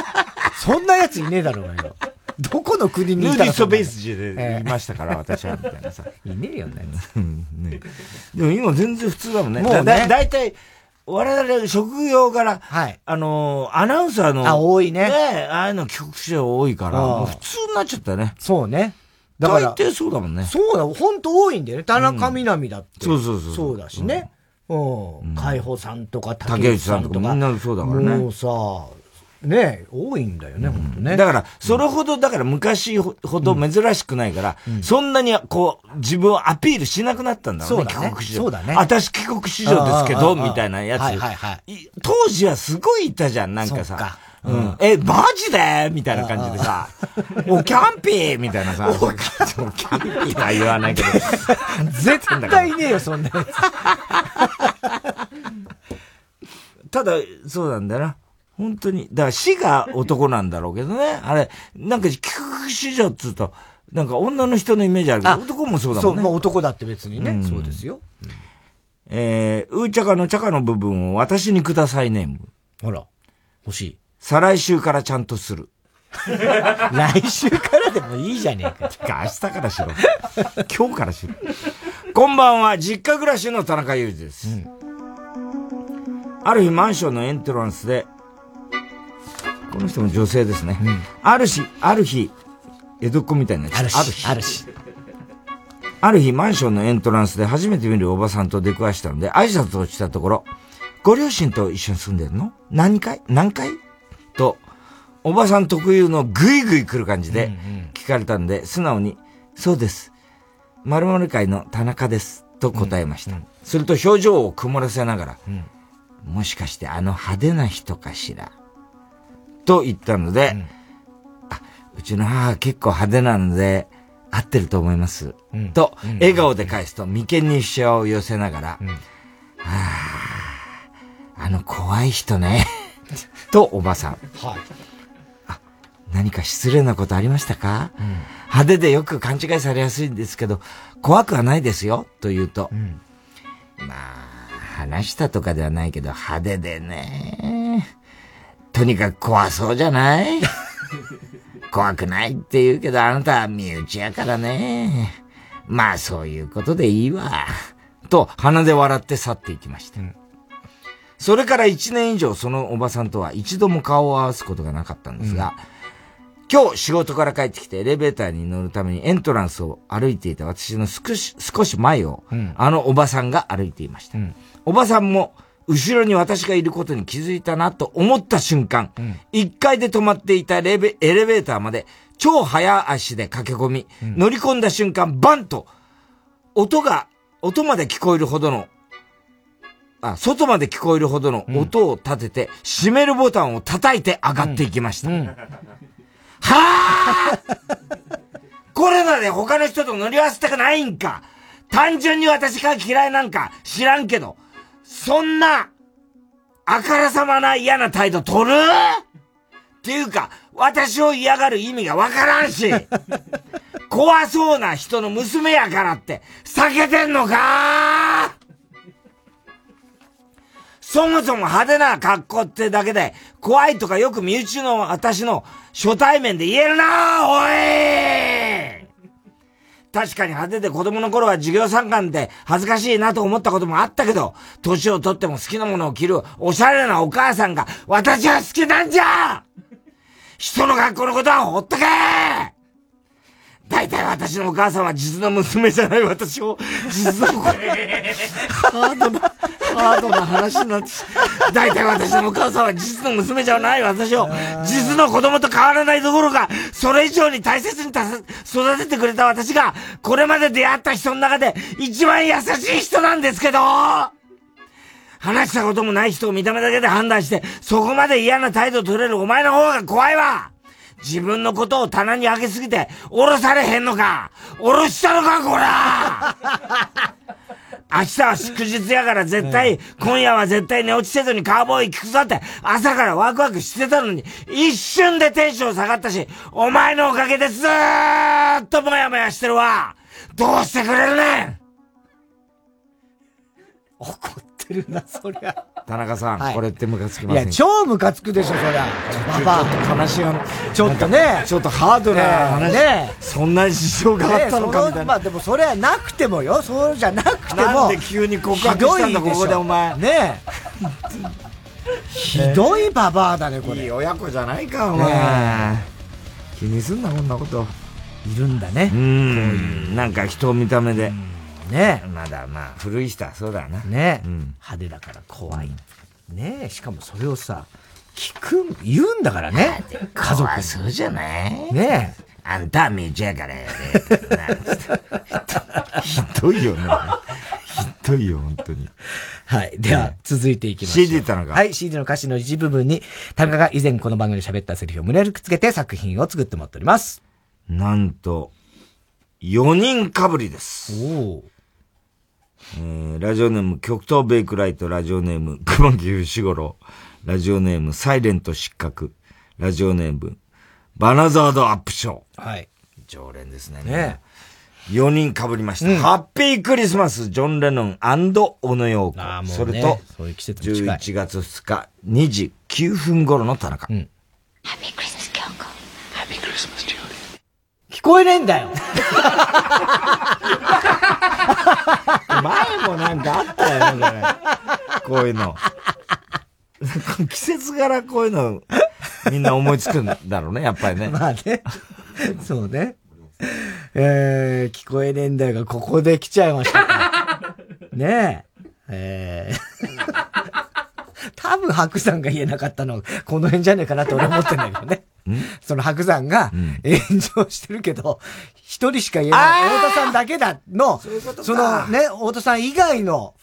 そんなやついねえだろうがよ。どこの国にいたーディストベースで言いましたから、私は、みたいなさ。いねえよね。ねでも今全然普通だもんね。もうねだいたい、我々職業柄、あのー、アナウンサーの、あ多いねねああいうの帰国子女多いから、普通になっちゃったよね。そうね。だから大抵そうだもんね。そうだ、本当多いんだよね。田中みな実だって。そうそうそうそうだしね。うん。海保さんとか竹内さんとかみんなそうだからねもうさ、ね多いんだよね、本当ね。だから、それほど、だから昔ほど珍しくないから、そんなにこう、自分をアピールしなくなったんだろうね、帰国子女。そうだね。私帰国子女ですけど、みたいなやつ。当時はすごいいたじゃん、なんかさ。うん、え、マジで？みたいな感じでさ、おキャンピー？みたいなさ、おキャンピー。とは言わないけど、絶対いねえよ、そんなやつ。ただ、そうなんだよな。本当に。だから死が男なんだろうけどね。あれ、なんか帰国子女っつうと、なんか女の人のイメージあるけど、男もそうだもんね。そう、まあ男だって別にね。うんそうですよ。えー、うーちゃかのちゃかの部分を私にくださいネーム。ほら、欲しい。再来週からちゃんとする。来週からでもいいじゃねえか。てか明日からしろ。今日からしろ。こんばんは、実家暮らしの田中裕二です。ある日マンションのエントランスで、この人も女性ですね。ある日、ある日、江戸っ子みたいなやつ。あるし、あるし。ある日、マンションのエントランスで初めて見るおばさんと出くわしたので、挨拶をしたところ、ご両親と一緒に住んでるの？何回？何回？と、おばさん特有のグイグイ来る感じで聞かれたんで、素直に、そうです。〇〇会の田中です。と答えました。すると表情を曇らせながら、もしかしてあの派手な人かしら？と言ったので、あ、うちの母は結構派手なので、合ってると思います。と、笑顔で返すと眉間にシワを寄せながら、はあ、あの怖い人ね。と、おばさん。はい。何か失礼なことありましたか、派手でよく勘違いされやすいんですけど、怖くはないですよ、と言うと。まあ、話したとかではないけど、派手でね。とにかく怖そうじゃない？怖くないって言うけど、あなたは身内やからね。まあ、そういうことでいいわ。と、鼻で笑って去っていきました。それから一年以上そのおばさんとは一度も顔を合わすことがなかったんですが、今日仕事から帰ってきてエレベーターに乗るためにエントランスを歩いていた私の少し、少し前を、あのおばさんが歩いていました。おばさんも、後ろに私がいることに気づいたなと思った瞬間、1階で止まっていたエレベエレベーターまで超早足で駆け込み、乗り込んだ瞬間、バンと、音が、音まで聞こえるほどの、あ、外まで聞こえるほどの音を立てて、閉めるボタンを叩いて上がっていきました。はあコロナで他の人と乗り合わせたくないんか？単純に私が嫌いなんか知らんけど、そんな、あからさまな嫌な態度取る？っていうか、私を嫌がる意味がわからんし、怖そうな人の娘やからって、避けてんのか？そもそも派手な格好ってだけで、怖いとかよく身内の私の初対面で言えるなおい確かに派手で子供の頃は授業参観で恥ずかしいなと思ったこともあったけど、年をとっても好きなものを着るおしゃれなお母さんが私は好きなんじゃ。人の学校のことはほっとけ。大体私のお母さんは実の娘じゃない私を、実の子、ハードな、ハードな話になって、大体私のお母さんは実の娘じゃない私を、実の子供と変わらないどころか、それ以上に大切に育ててくれた私が、これまで出会った人の中で一番優しい人なんですけど。話したこともない人を見た目だけで判断して、そこまで嫌な態度取れるお前の方が怖いわ。自分のことを棚に上げすぎて、降ろされへんのか。降ろしたのか、こら明日は祝日やから絶対、今夜は絶対寝落ちせずにカーボーイ聞くぞって、朝からワクワクしてたのに、一瞬でテンション下がったし、お前のおかげでずーっともやもやしてるわ。どうしてくれるねん。ってるな、そりゃ。田中さん、はいこれってムカつきいませんか？や、超ムカつくでしょ、そりゃ。ババちょっと話が、ちょっとね。ちょっとハードな話。ねそんな事情があったのかみたいな。まあでもそれはなくてもよ。そうじゃなくても。なんで急に告白したんだここでお前ねえ。ひどいババアだね、これ。いい親子じゃないか、おね前。気にすんな、こんなこと。いるんだね。うん。なんか人を見た目で。ねまだまあ、古い人はそうだな。ねうん。派手だから怖い。ねえ、しかもそれをさ、聞く、言うんだからね。家族に。そうじゃない？ねえ。あんたは身内やからやね。ひどいよね。ひどいよ、本当に。はい。では、続いていきましょう。CD 田中はい。CD の歌詞の一部分に、田中が以前この番組で喋ったセリフを胸にくっつけて作品を作ってもらっております。なんと、4人かぶりです。おえー、ラジオネーム、極東ベイクライト、ラジオネーム、熊木牛五郎、ラジオネーム、サイレント失格、ラジオネーム、バナザードアップショー。はい。常連ですね。ね4人被りました。ハッピークリスマス、ジョン・レノン小野洋子。もうねそれと、そういう季節も近い11月2日、2時9分頃の田中。聞こえねえんだよ。前もなんかあったよね、これ。こういうの。季節柄こういうの、みんな思いつくんだろうね、やっぱりね。まあね。そうね。えー、聞こえねえんだよが、ここで来ちゃいましたか。ねえ。えー、多分白山が言えなかったの、この辺じゃねえかなって俺思ってんだけどね。その白山が炎上してるけど、一人しか言えない。太田さんだけだの、そのね、太田さん以外の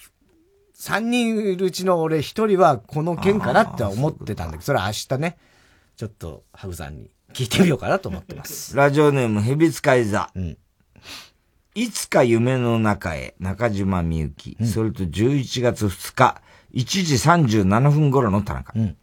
三人いるうちの俺一人はこの件かなって思ってたんだけど、それは明日ね、ちょっと白山に聞いてみようかなと思ってます。ラジオネーム、ヘビ使い座。いつか夢の中へ、中島みゆき。それと11月2日、1時37分頃の田中。何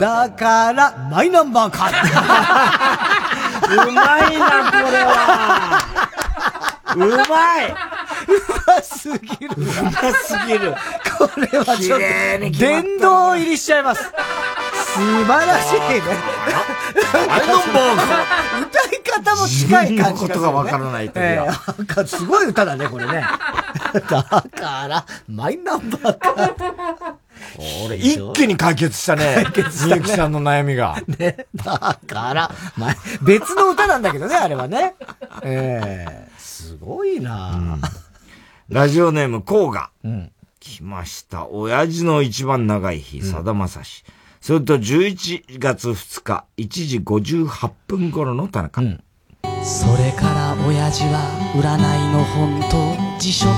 だから、マイナンバーカード。うまいな、これは。うまいうますぎる。うますぎる。これはちょっと、殿堂入りしちゃいます。素晴らしいね。マイナンバー歌い方も近い感じ自分のことがわからない時はええなんかすごい歌だね、これね。だから、マイナンバーカード。俺、一気に解決したね。解決したねみゆきさんの悩みが。ね。だから、まあ、別の歌なんだけどね、あれはね。ええすごいな、ラジオネーム、コウガ。うん。来ました。親父の一番長い日、さだまさし。それと11月2日、1時58分頃の田中。それから親父は占いの本と辞書と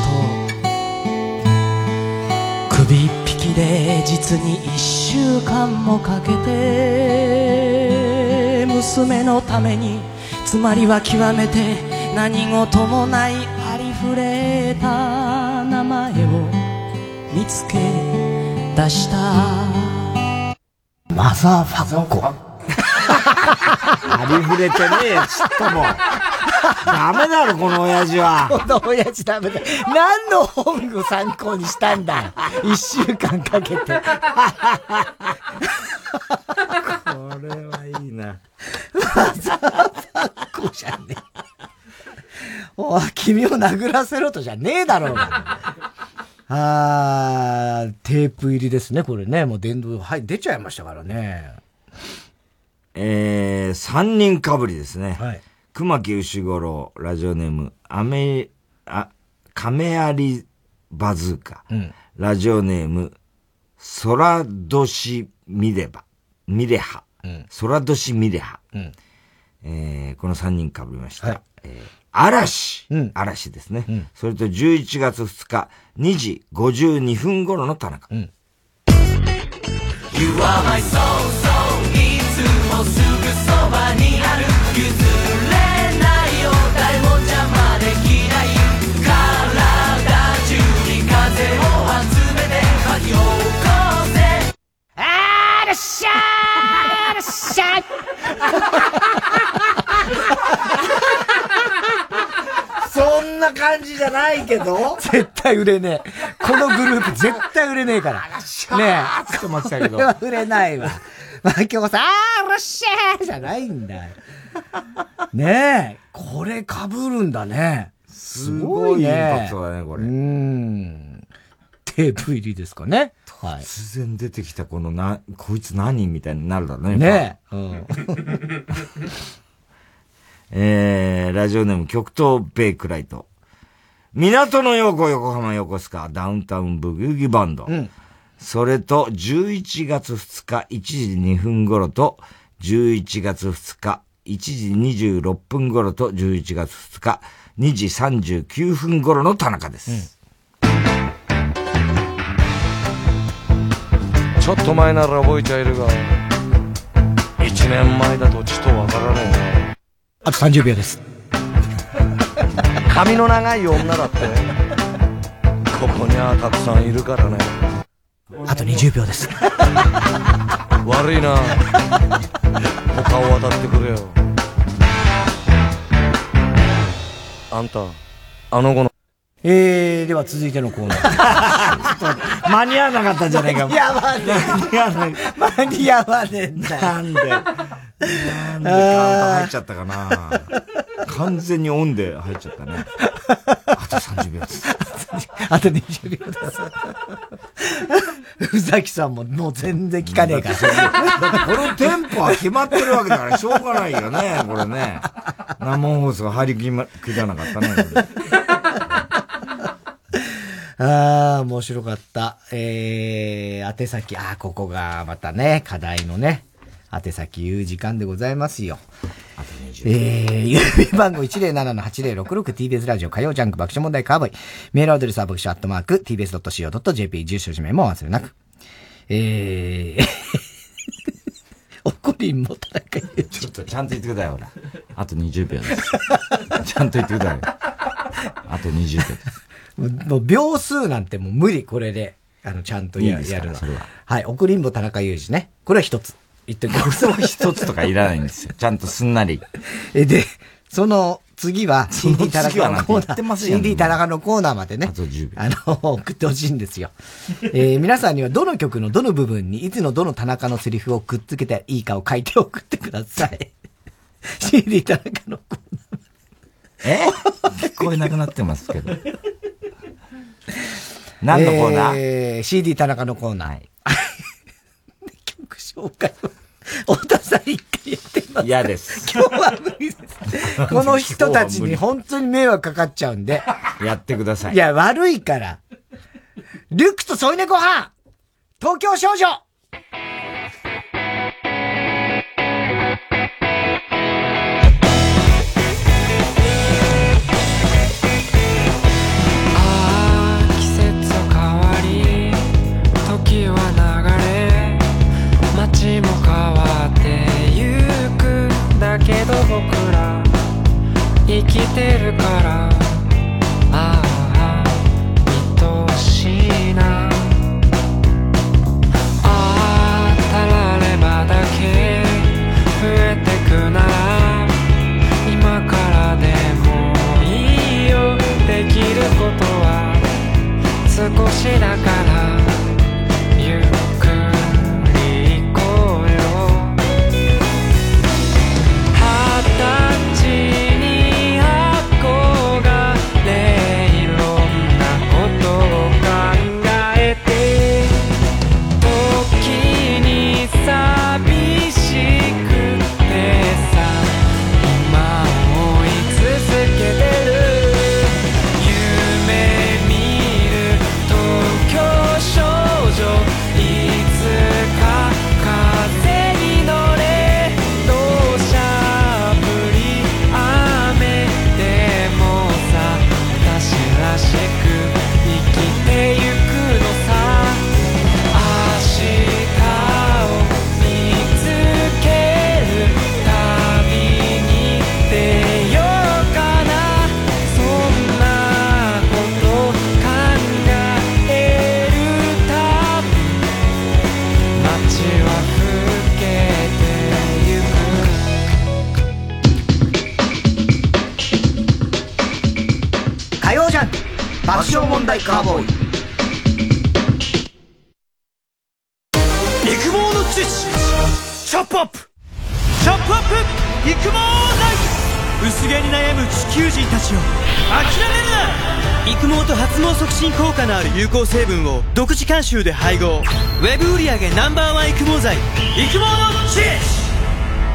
首で実に1週間もかけて娘のためにつまりは極めて何事もないありふれた名前を見つけ出したマザーファッコ。ありふれてねえよ、ちっとも。ダメだろ、この親父は。この親父ダメだ。何の本を参考にしたんだよ。一週間かけて。これはいいな。マザーファッコじゃねえ。おい君を殴らせろとじゃねえだろうが。あー、テープ入りですね、これね。もう電動、はい、出ちゃいましたからね。えー、三人かぶりですね。はい。熊木牛五郎、ラジオネーム、アメ、あ、亀有バズーカ。うん。ラジオネーム、空年ミレバ、ミレハ。うん空年ミレハ。うん。えー、この3人被りました。えー嵐、嵐ですね、それと11月2日、2時52分頃の田中。You are my soul, soul すぐそばにある譲れないも邪魔できない体中に風を集めて巻き起こせあらっしゃーあらっしゃそんな感じじゃないけど？絶対売れねえ。このグループ絶対売れねえから。ねえ。つってましたけど売れないわ。まあ、今日さ、あーらっしゃーじゃないんだよ。ねえ。これ被るんだね。すごいね。インパクトだねこれうーん。テープ入りですかね。はい。突然出てきたこのな、こいつ何みたいになるだろうね。ねえ。うん。えー、ラジオネーム極東ベイクライト。港の横横浜横須賀ダウンタウンブギウギバンド。それと11月2日1時2分頃と11月2日1時26分頃と11月2日2時39分頃の田中です。ちょっと前なら覚えているが、一年前だとちとわからねえな。あと30秒です。髪の長い女だってここにはたくさんいるからねあと20秒です悪いな他を渡ってくれよあんたあの子のえー、では続いてのコーナー。間に合わなかったんじゃないか。間に合わねえ。間に合わない。間に合わねえんだよ。なんで。なんでカウント入っちゃったかな完全にオンで入っちゃったね。あと30秒です。あと20秒です。宇崎さんももう全然聞かねえから。だってこのテンポは決まってるわけだからしょうがないよね、これね。生放送が入りきま、くじゃなかったね。ああ、面白かった。えー、宛先、ああ、ここがまたね、課題のね、宛先言う時間でございますよ。えー、郵便番号 107-8066TBS ラジオ火曜ジャンク爆笑問題カーボーイ。メールアドレスは爆笑アットマーク tbs.co.jp 住所氏名も忘れなく。えー、おこりんも田中裕ちょっとちゃんと言ってください、ほら。あと20秒です。ちゃんと言ってください。あと20秒です。もう秒数なんてもう無理、これで。あの、ちゃんとやるのそれは。はい、送りんぼ田中裕二ね。これは一つ。言っておきます。一つとかいらないんですよ。ちゃんとすんなり。え、で、その次は CD 田中のコーナー、CD 田中のコーナーまでね。あの、送ってほしいんですよ。えー皆さんにはどの曲のどの部分にいつのどの田中のセリフをくっつけていいかを書いて送ってください。CD 田中のコーえ？聞こえなくなってますけど。何のコーナー、えー CD 田中のコーナー。曲紹介を、太田さん一回やってみます。嫌です。今日は無理です。この人たちに本当に迷惑かかっちゃうんで。やってください。いや、悪いから。リュックと添い寝ご飯東京少女きてカーボーイ。育毛の知識チョップアップ。チョップアップ。育毛剤薄毛に悩む地球人たちを諦めるな。育毛と発毛促進効果のある有効成分を独自監修で配合。ウェブ売上 Ｎｏ.1 育毛剤。育毛の知識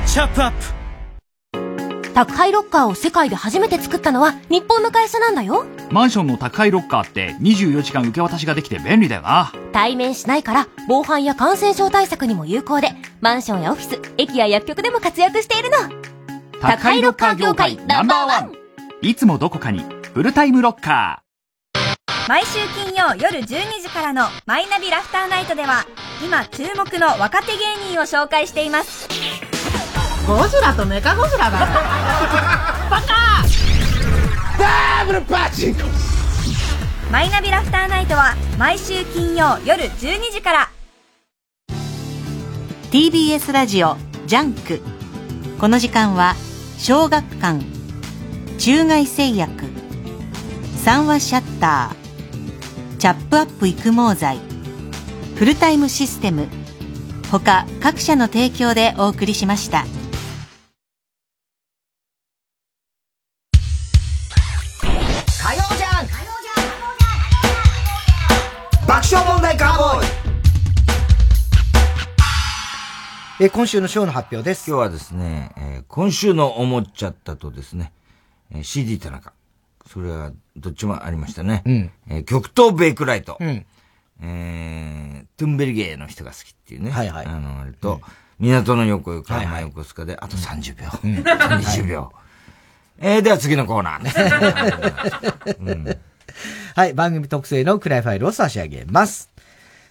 チョップアップ。宅配ロッカーを世界で初めて作ったのは日本の会社なんだよ。マンションの宅配ロッカーって24時間受け渡しができて便利だよな。対面しないから防犯や感染症対策にも有効で、マンションやオフィス、駅や薬局でも活躍しているの。宅配ロッカー業界ナンバーワンいつもどこかにフルタイムロッカ毎週金曜夜12時からの「マイナビラフターナイト」では今注目の若手芸人を紹介していますゴジラとメカゴジラだよ。バ カダブルパチンコマイナビラフターナイトは毎週金曜夜12時から。TBS ラジオジャンク。この時間は小学館。中外製薬。三和シャッター。チャップアップ育毛剤。フルタイムシステム。他各社の提供でお送りしました。え、今週のショーの発表です。今日はですね、えー今週の思っちゃったとですね、えー CD 田中。それはどっちもありましたね。うんえー極東ベイクライト。うんえートゥンベリゲーの人が好きっていうね。はいはいあの、あれと、港の横横はい浜横須賀で、あと30秒。うん20秒。えー、では次のコーナー。はい、番組特製のクライファイルを差し上げます。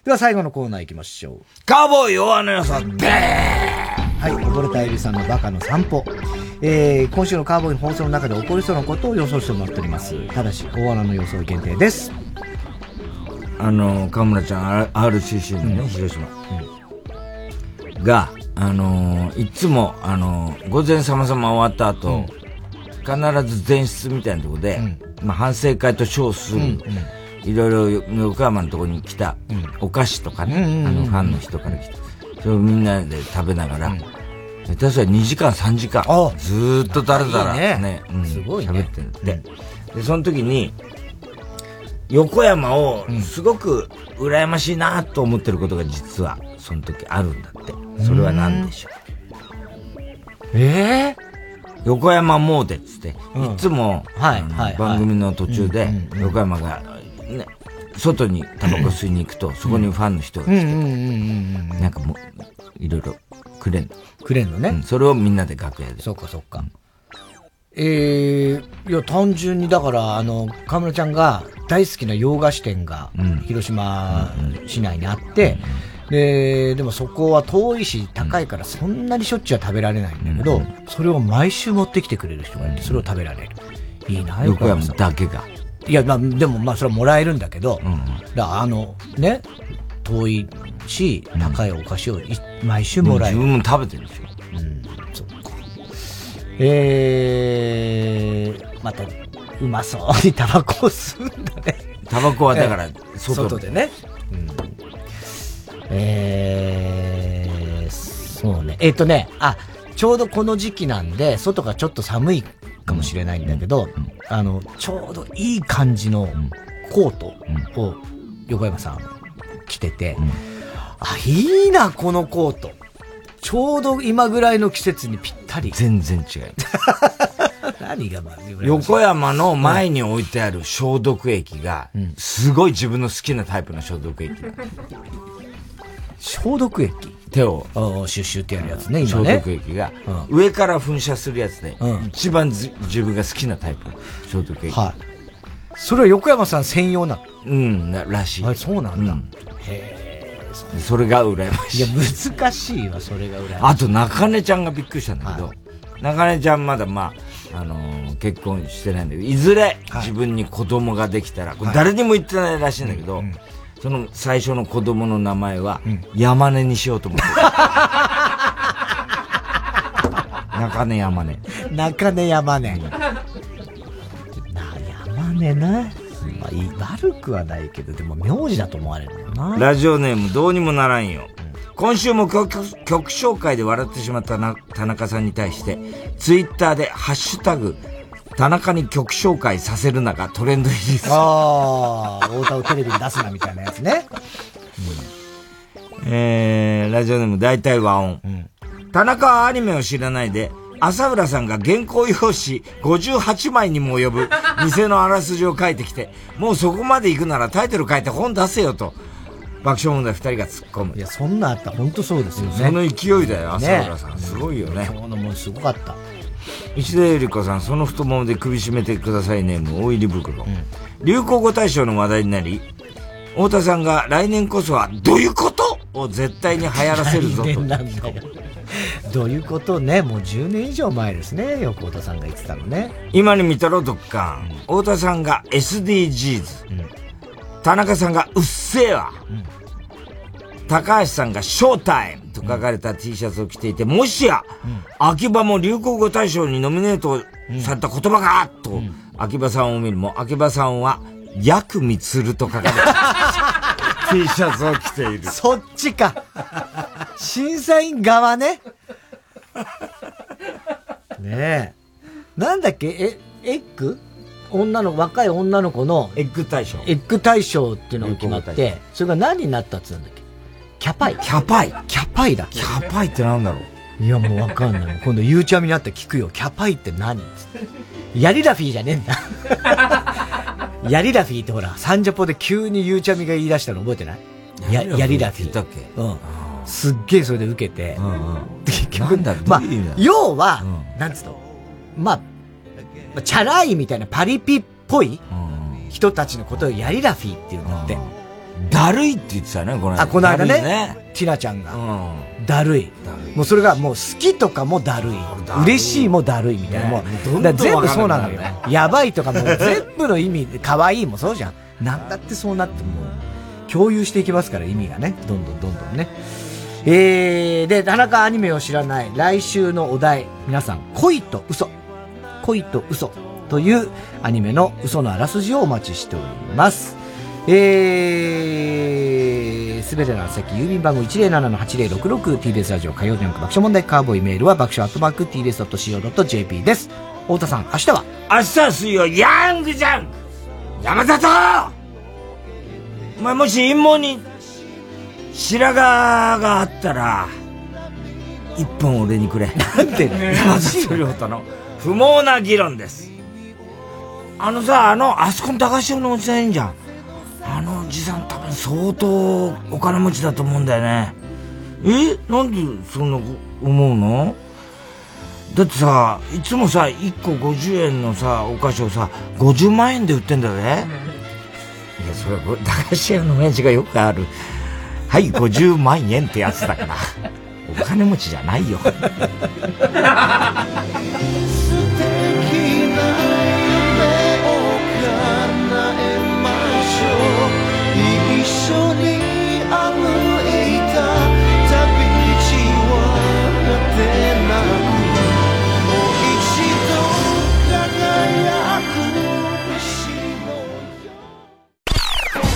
では最後のコーナー行きましょう。カーボーイ弱の良さ、ではい、溺れたエリさんのバカの散歩。えー、今週のカーボーイの放送の中で起こりそうなことを予想してもらっております。ただし、大穴の予想限定です。あの、河村ちゃん、RCC のね、広島。が、あのーいつも、あのー午前様々終わった後、必ず前室みたいなところで、まあ、反省会と称する、いろいろ横浜のところに来た、お菓子とかね、あの、ファンの人から来た。それをみんなで食べながら、下手すりゃ2時間3時間、ずーっとだらだらねすごいね。喋ってるって。で、その時に、横山をすごく羨ましいなと思ってることが実はその時あるんだって。それは何でしょう？ええ横山モーデっつって、うん。いつも、番組の途中で横山が、ね、外にタバコ吸いに行くと、そこにファンの人が来て。なんかもう、いろいろくれんの。くれんのね。うんそれをみんなで楽屋で。そっかそっか。ええいや、単純にだから、あの、河村ちゃんが大好きな洋菓子店が、広島市内にあって、で、でもそこは遠いし高いからそんなにしょっちゅうは食べられないんだけど、それを毎週持ってきてくれる人がいて、それを食べられる。いいな、横山だけが。いや、まあ、でもまあ、それはもらえるんだけど、だからあの、ね、遠いし、高いお菓子をい毎週もらえる。自分も食べてるでしょ。えー、また、うまそうにタバコを吸うんだね。タバコはだからええ外外でね。うんえー、そうね。えっ、とね、あ、ちょうどこの時期なんで、外がちょっと寒いかもしれないんだけど、あの、ちょうどいい感じのコートを横山さん着てて、あ、いいな、このコート。ちょうど今ぐらいの季節にぴったり。全然違う。何がまあ、横山の前に置いてある消毒液が、すごい自分の好きなタイプの消毒液。消毒液手を、シュッシュってやるやつね、今消ね。毒液が、上から噴射するやつで、一番ず自分が好きなタイプの消毒液。はい。それは横山さん専用なの？うん、ならしい。あそうなんだ。へそれが羨ましい。いや、難しいわ、それが羨ましい。あと、中根ちゃんがびっくりしたんだけど、中根ちゃんまだまあ、あのー結婚してないんだけど、いずれ自分に子供ができたら、これ誰にも言ってないらしいんだけど、その最初の子供の名前は、山根にしようと思ってる。中根山根。中根山根。な、山根ね。まあ、悪くはないけど、でも名字だと思われるもんな。ラジオネームどうにもならんよ。今週も曲曲紹介で笑ってしまったな田中さんに対して、ツイッターでハッシュタグ、田中に曲紹介させるながトレンド入りです。ああ、太田をテレビに出すなみたいなやつね。えー、ラジオネーム大体和音。田中はアニメを知らないで、朝浦さんが原稿用紙58枚にも及ぶ店のあらすじを書いてきて、もうそこまで行くならタイトル書いて本出せよと、爆笑問題二人が突っ込む。いや、そんなあったら本当そうですよね。その勢いだよ、朝浦さん。ねすごいよね。今日のもすごかった。石田ゆり子さん、その太ももで首絞めてくださいネーム、大入り袋。流行語大賞の話題になり、太田さんが来年こそは、どういうこと？を絶対に流行らせるぞと。どういうことね、もう10年以上前ですね、横太さんが言ってたのね。今に見たろ、どっか。太田さんが SDGs。田中さんがうっせぇわ。高橋さんがショータイムと書かれた T シャツを着ていて、もしや、秋葉も流行語大賞にノミネートされた言葉が、と、秋葉さんを見るも、秋葉さんは、ヤクミツルと書かれた T シャツを着ている。そっちか。審査員側ね。ねえ。なんだっけ？え、エッグ？女の、若い女の子の、エッグ大賞。エッグ大賞っていうのが決まって、それが何になったっつうんだっけ？キャパイ。キャパイ。キャパイだ。キャパイってなんだろういや、もうわかんない。今度、ゆうちゃみになったら聞くよ。キャパイって何？ヤリラフィーじゃねえんだ。ヤリラフィーってほら、サンジャポで急にゆうちゃみが言い出したの覚えてない？やヤリラフィー。だっけ？うん。すっげえそれで受けて、結局、なんだまあどういう意味だ、要は、なんつうの、まあ、まあチャラいみたいなパリピっぽい人たちのことをヤリラフィーっていうんだって。だるいって言ってたね、この間。あ、この間だるいね、ティナちゃんが、だるい。もうそれがもう好きとかもだるい。嬉しいもだるいみたいな。もう、全部そうなんなくなる。やばいとかもう全部の意味、可愛いもそうじゃん。なんだってそうなってもう、共有していきますから意味がね。どんどんどんどんね。えー、で、田中アニメを知らない来週のお題、皆さん、恋と嘘。恋と嘘というアニメの嘘のあらすじをお待ちしております。えー、すべての宛先、郵便番号 107-8066TBS ラジオ火曜日の爆笑問題カーボーイメールは爆笑アットマーク TBS.CO.JP です。太田さん、明日は明日は水曜、ヤングジャンク山里お前もし陰謀に白髪があったら、一本俺にくれ。なんで山里亮太の不毛な議論です。あのさ、あの、あそこの高潮のおじさんいいんじゃん。あのおじさん多分相当お金持ちだと思うんだよね。え？なんでそんな思うの？だってさ、いつもさ、1個50円のさ、お菓子をさ、50万円で売ってんだぜ。いや、それは、駄菓子屋の親父がよくある。はい、50万円ってやつだから。お金持ちじゃないよ。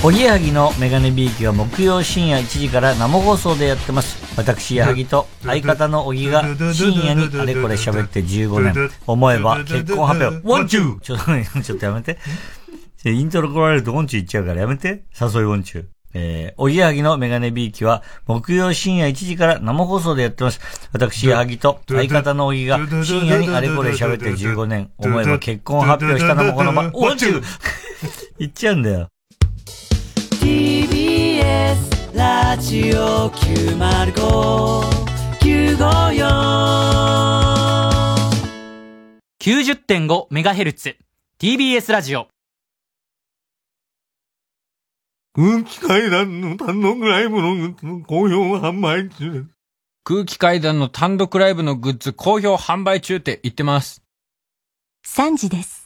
おぎやはぎのメガネビーキは木曜深夜1時から生放送でやってます。私、やはぎと相方のおぎが深夜にあれこれ喋って15年。思えば結婚発表。ワンチューちょっとね、ちょっとやめて。イントロ来られるとワンチュー言っちゃうからやめて。誘いワンチュー。えー、おぎやはぎのメガネビーキは木曜深夜1時から生放送でやってます。私、やはぎと相方のおぎが深夜にあれこれ喋って15年。思えば結婚発表したのもこの場。ワンチュー言っちゃうんだよ。TBS ラジオ905-954 90.5MHz TBS ラジオ空気階段の単独ライブのグッズの好評販売中です。空気階段の単独ライブのグッズ好評販売中って言ってます。3時です。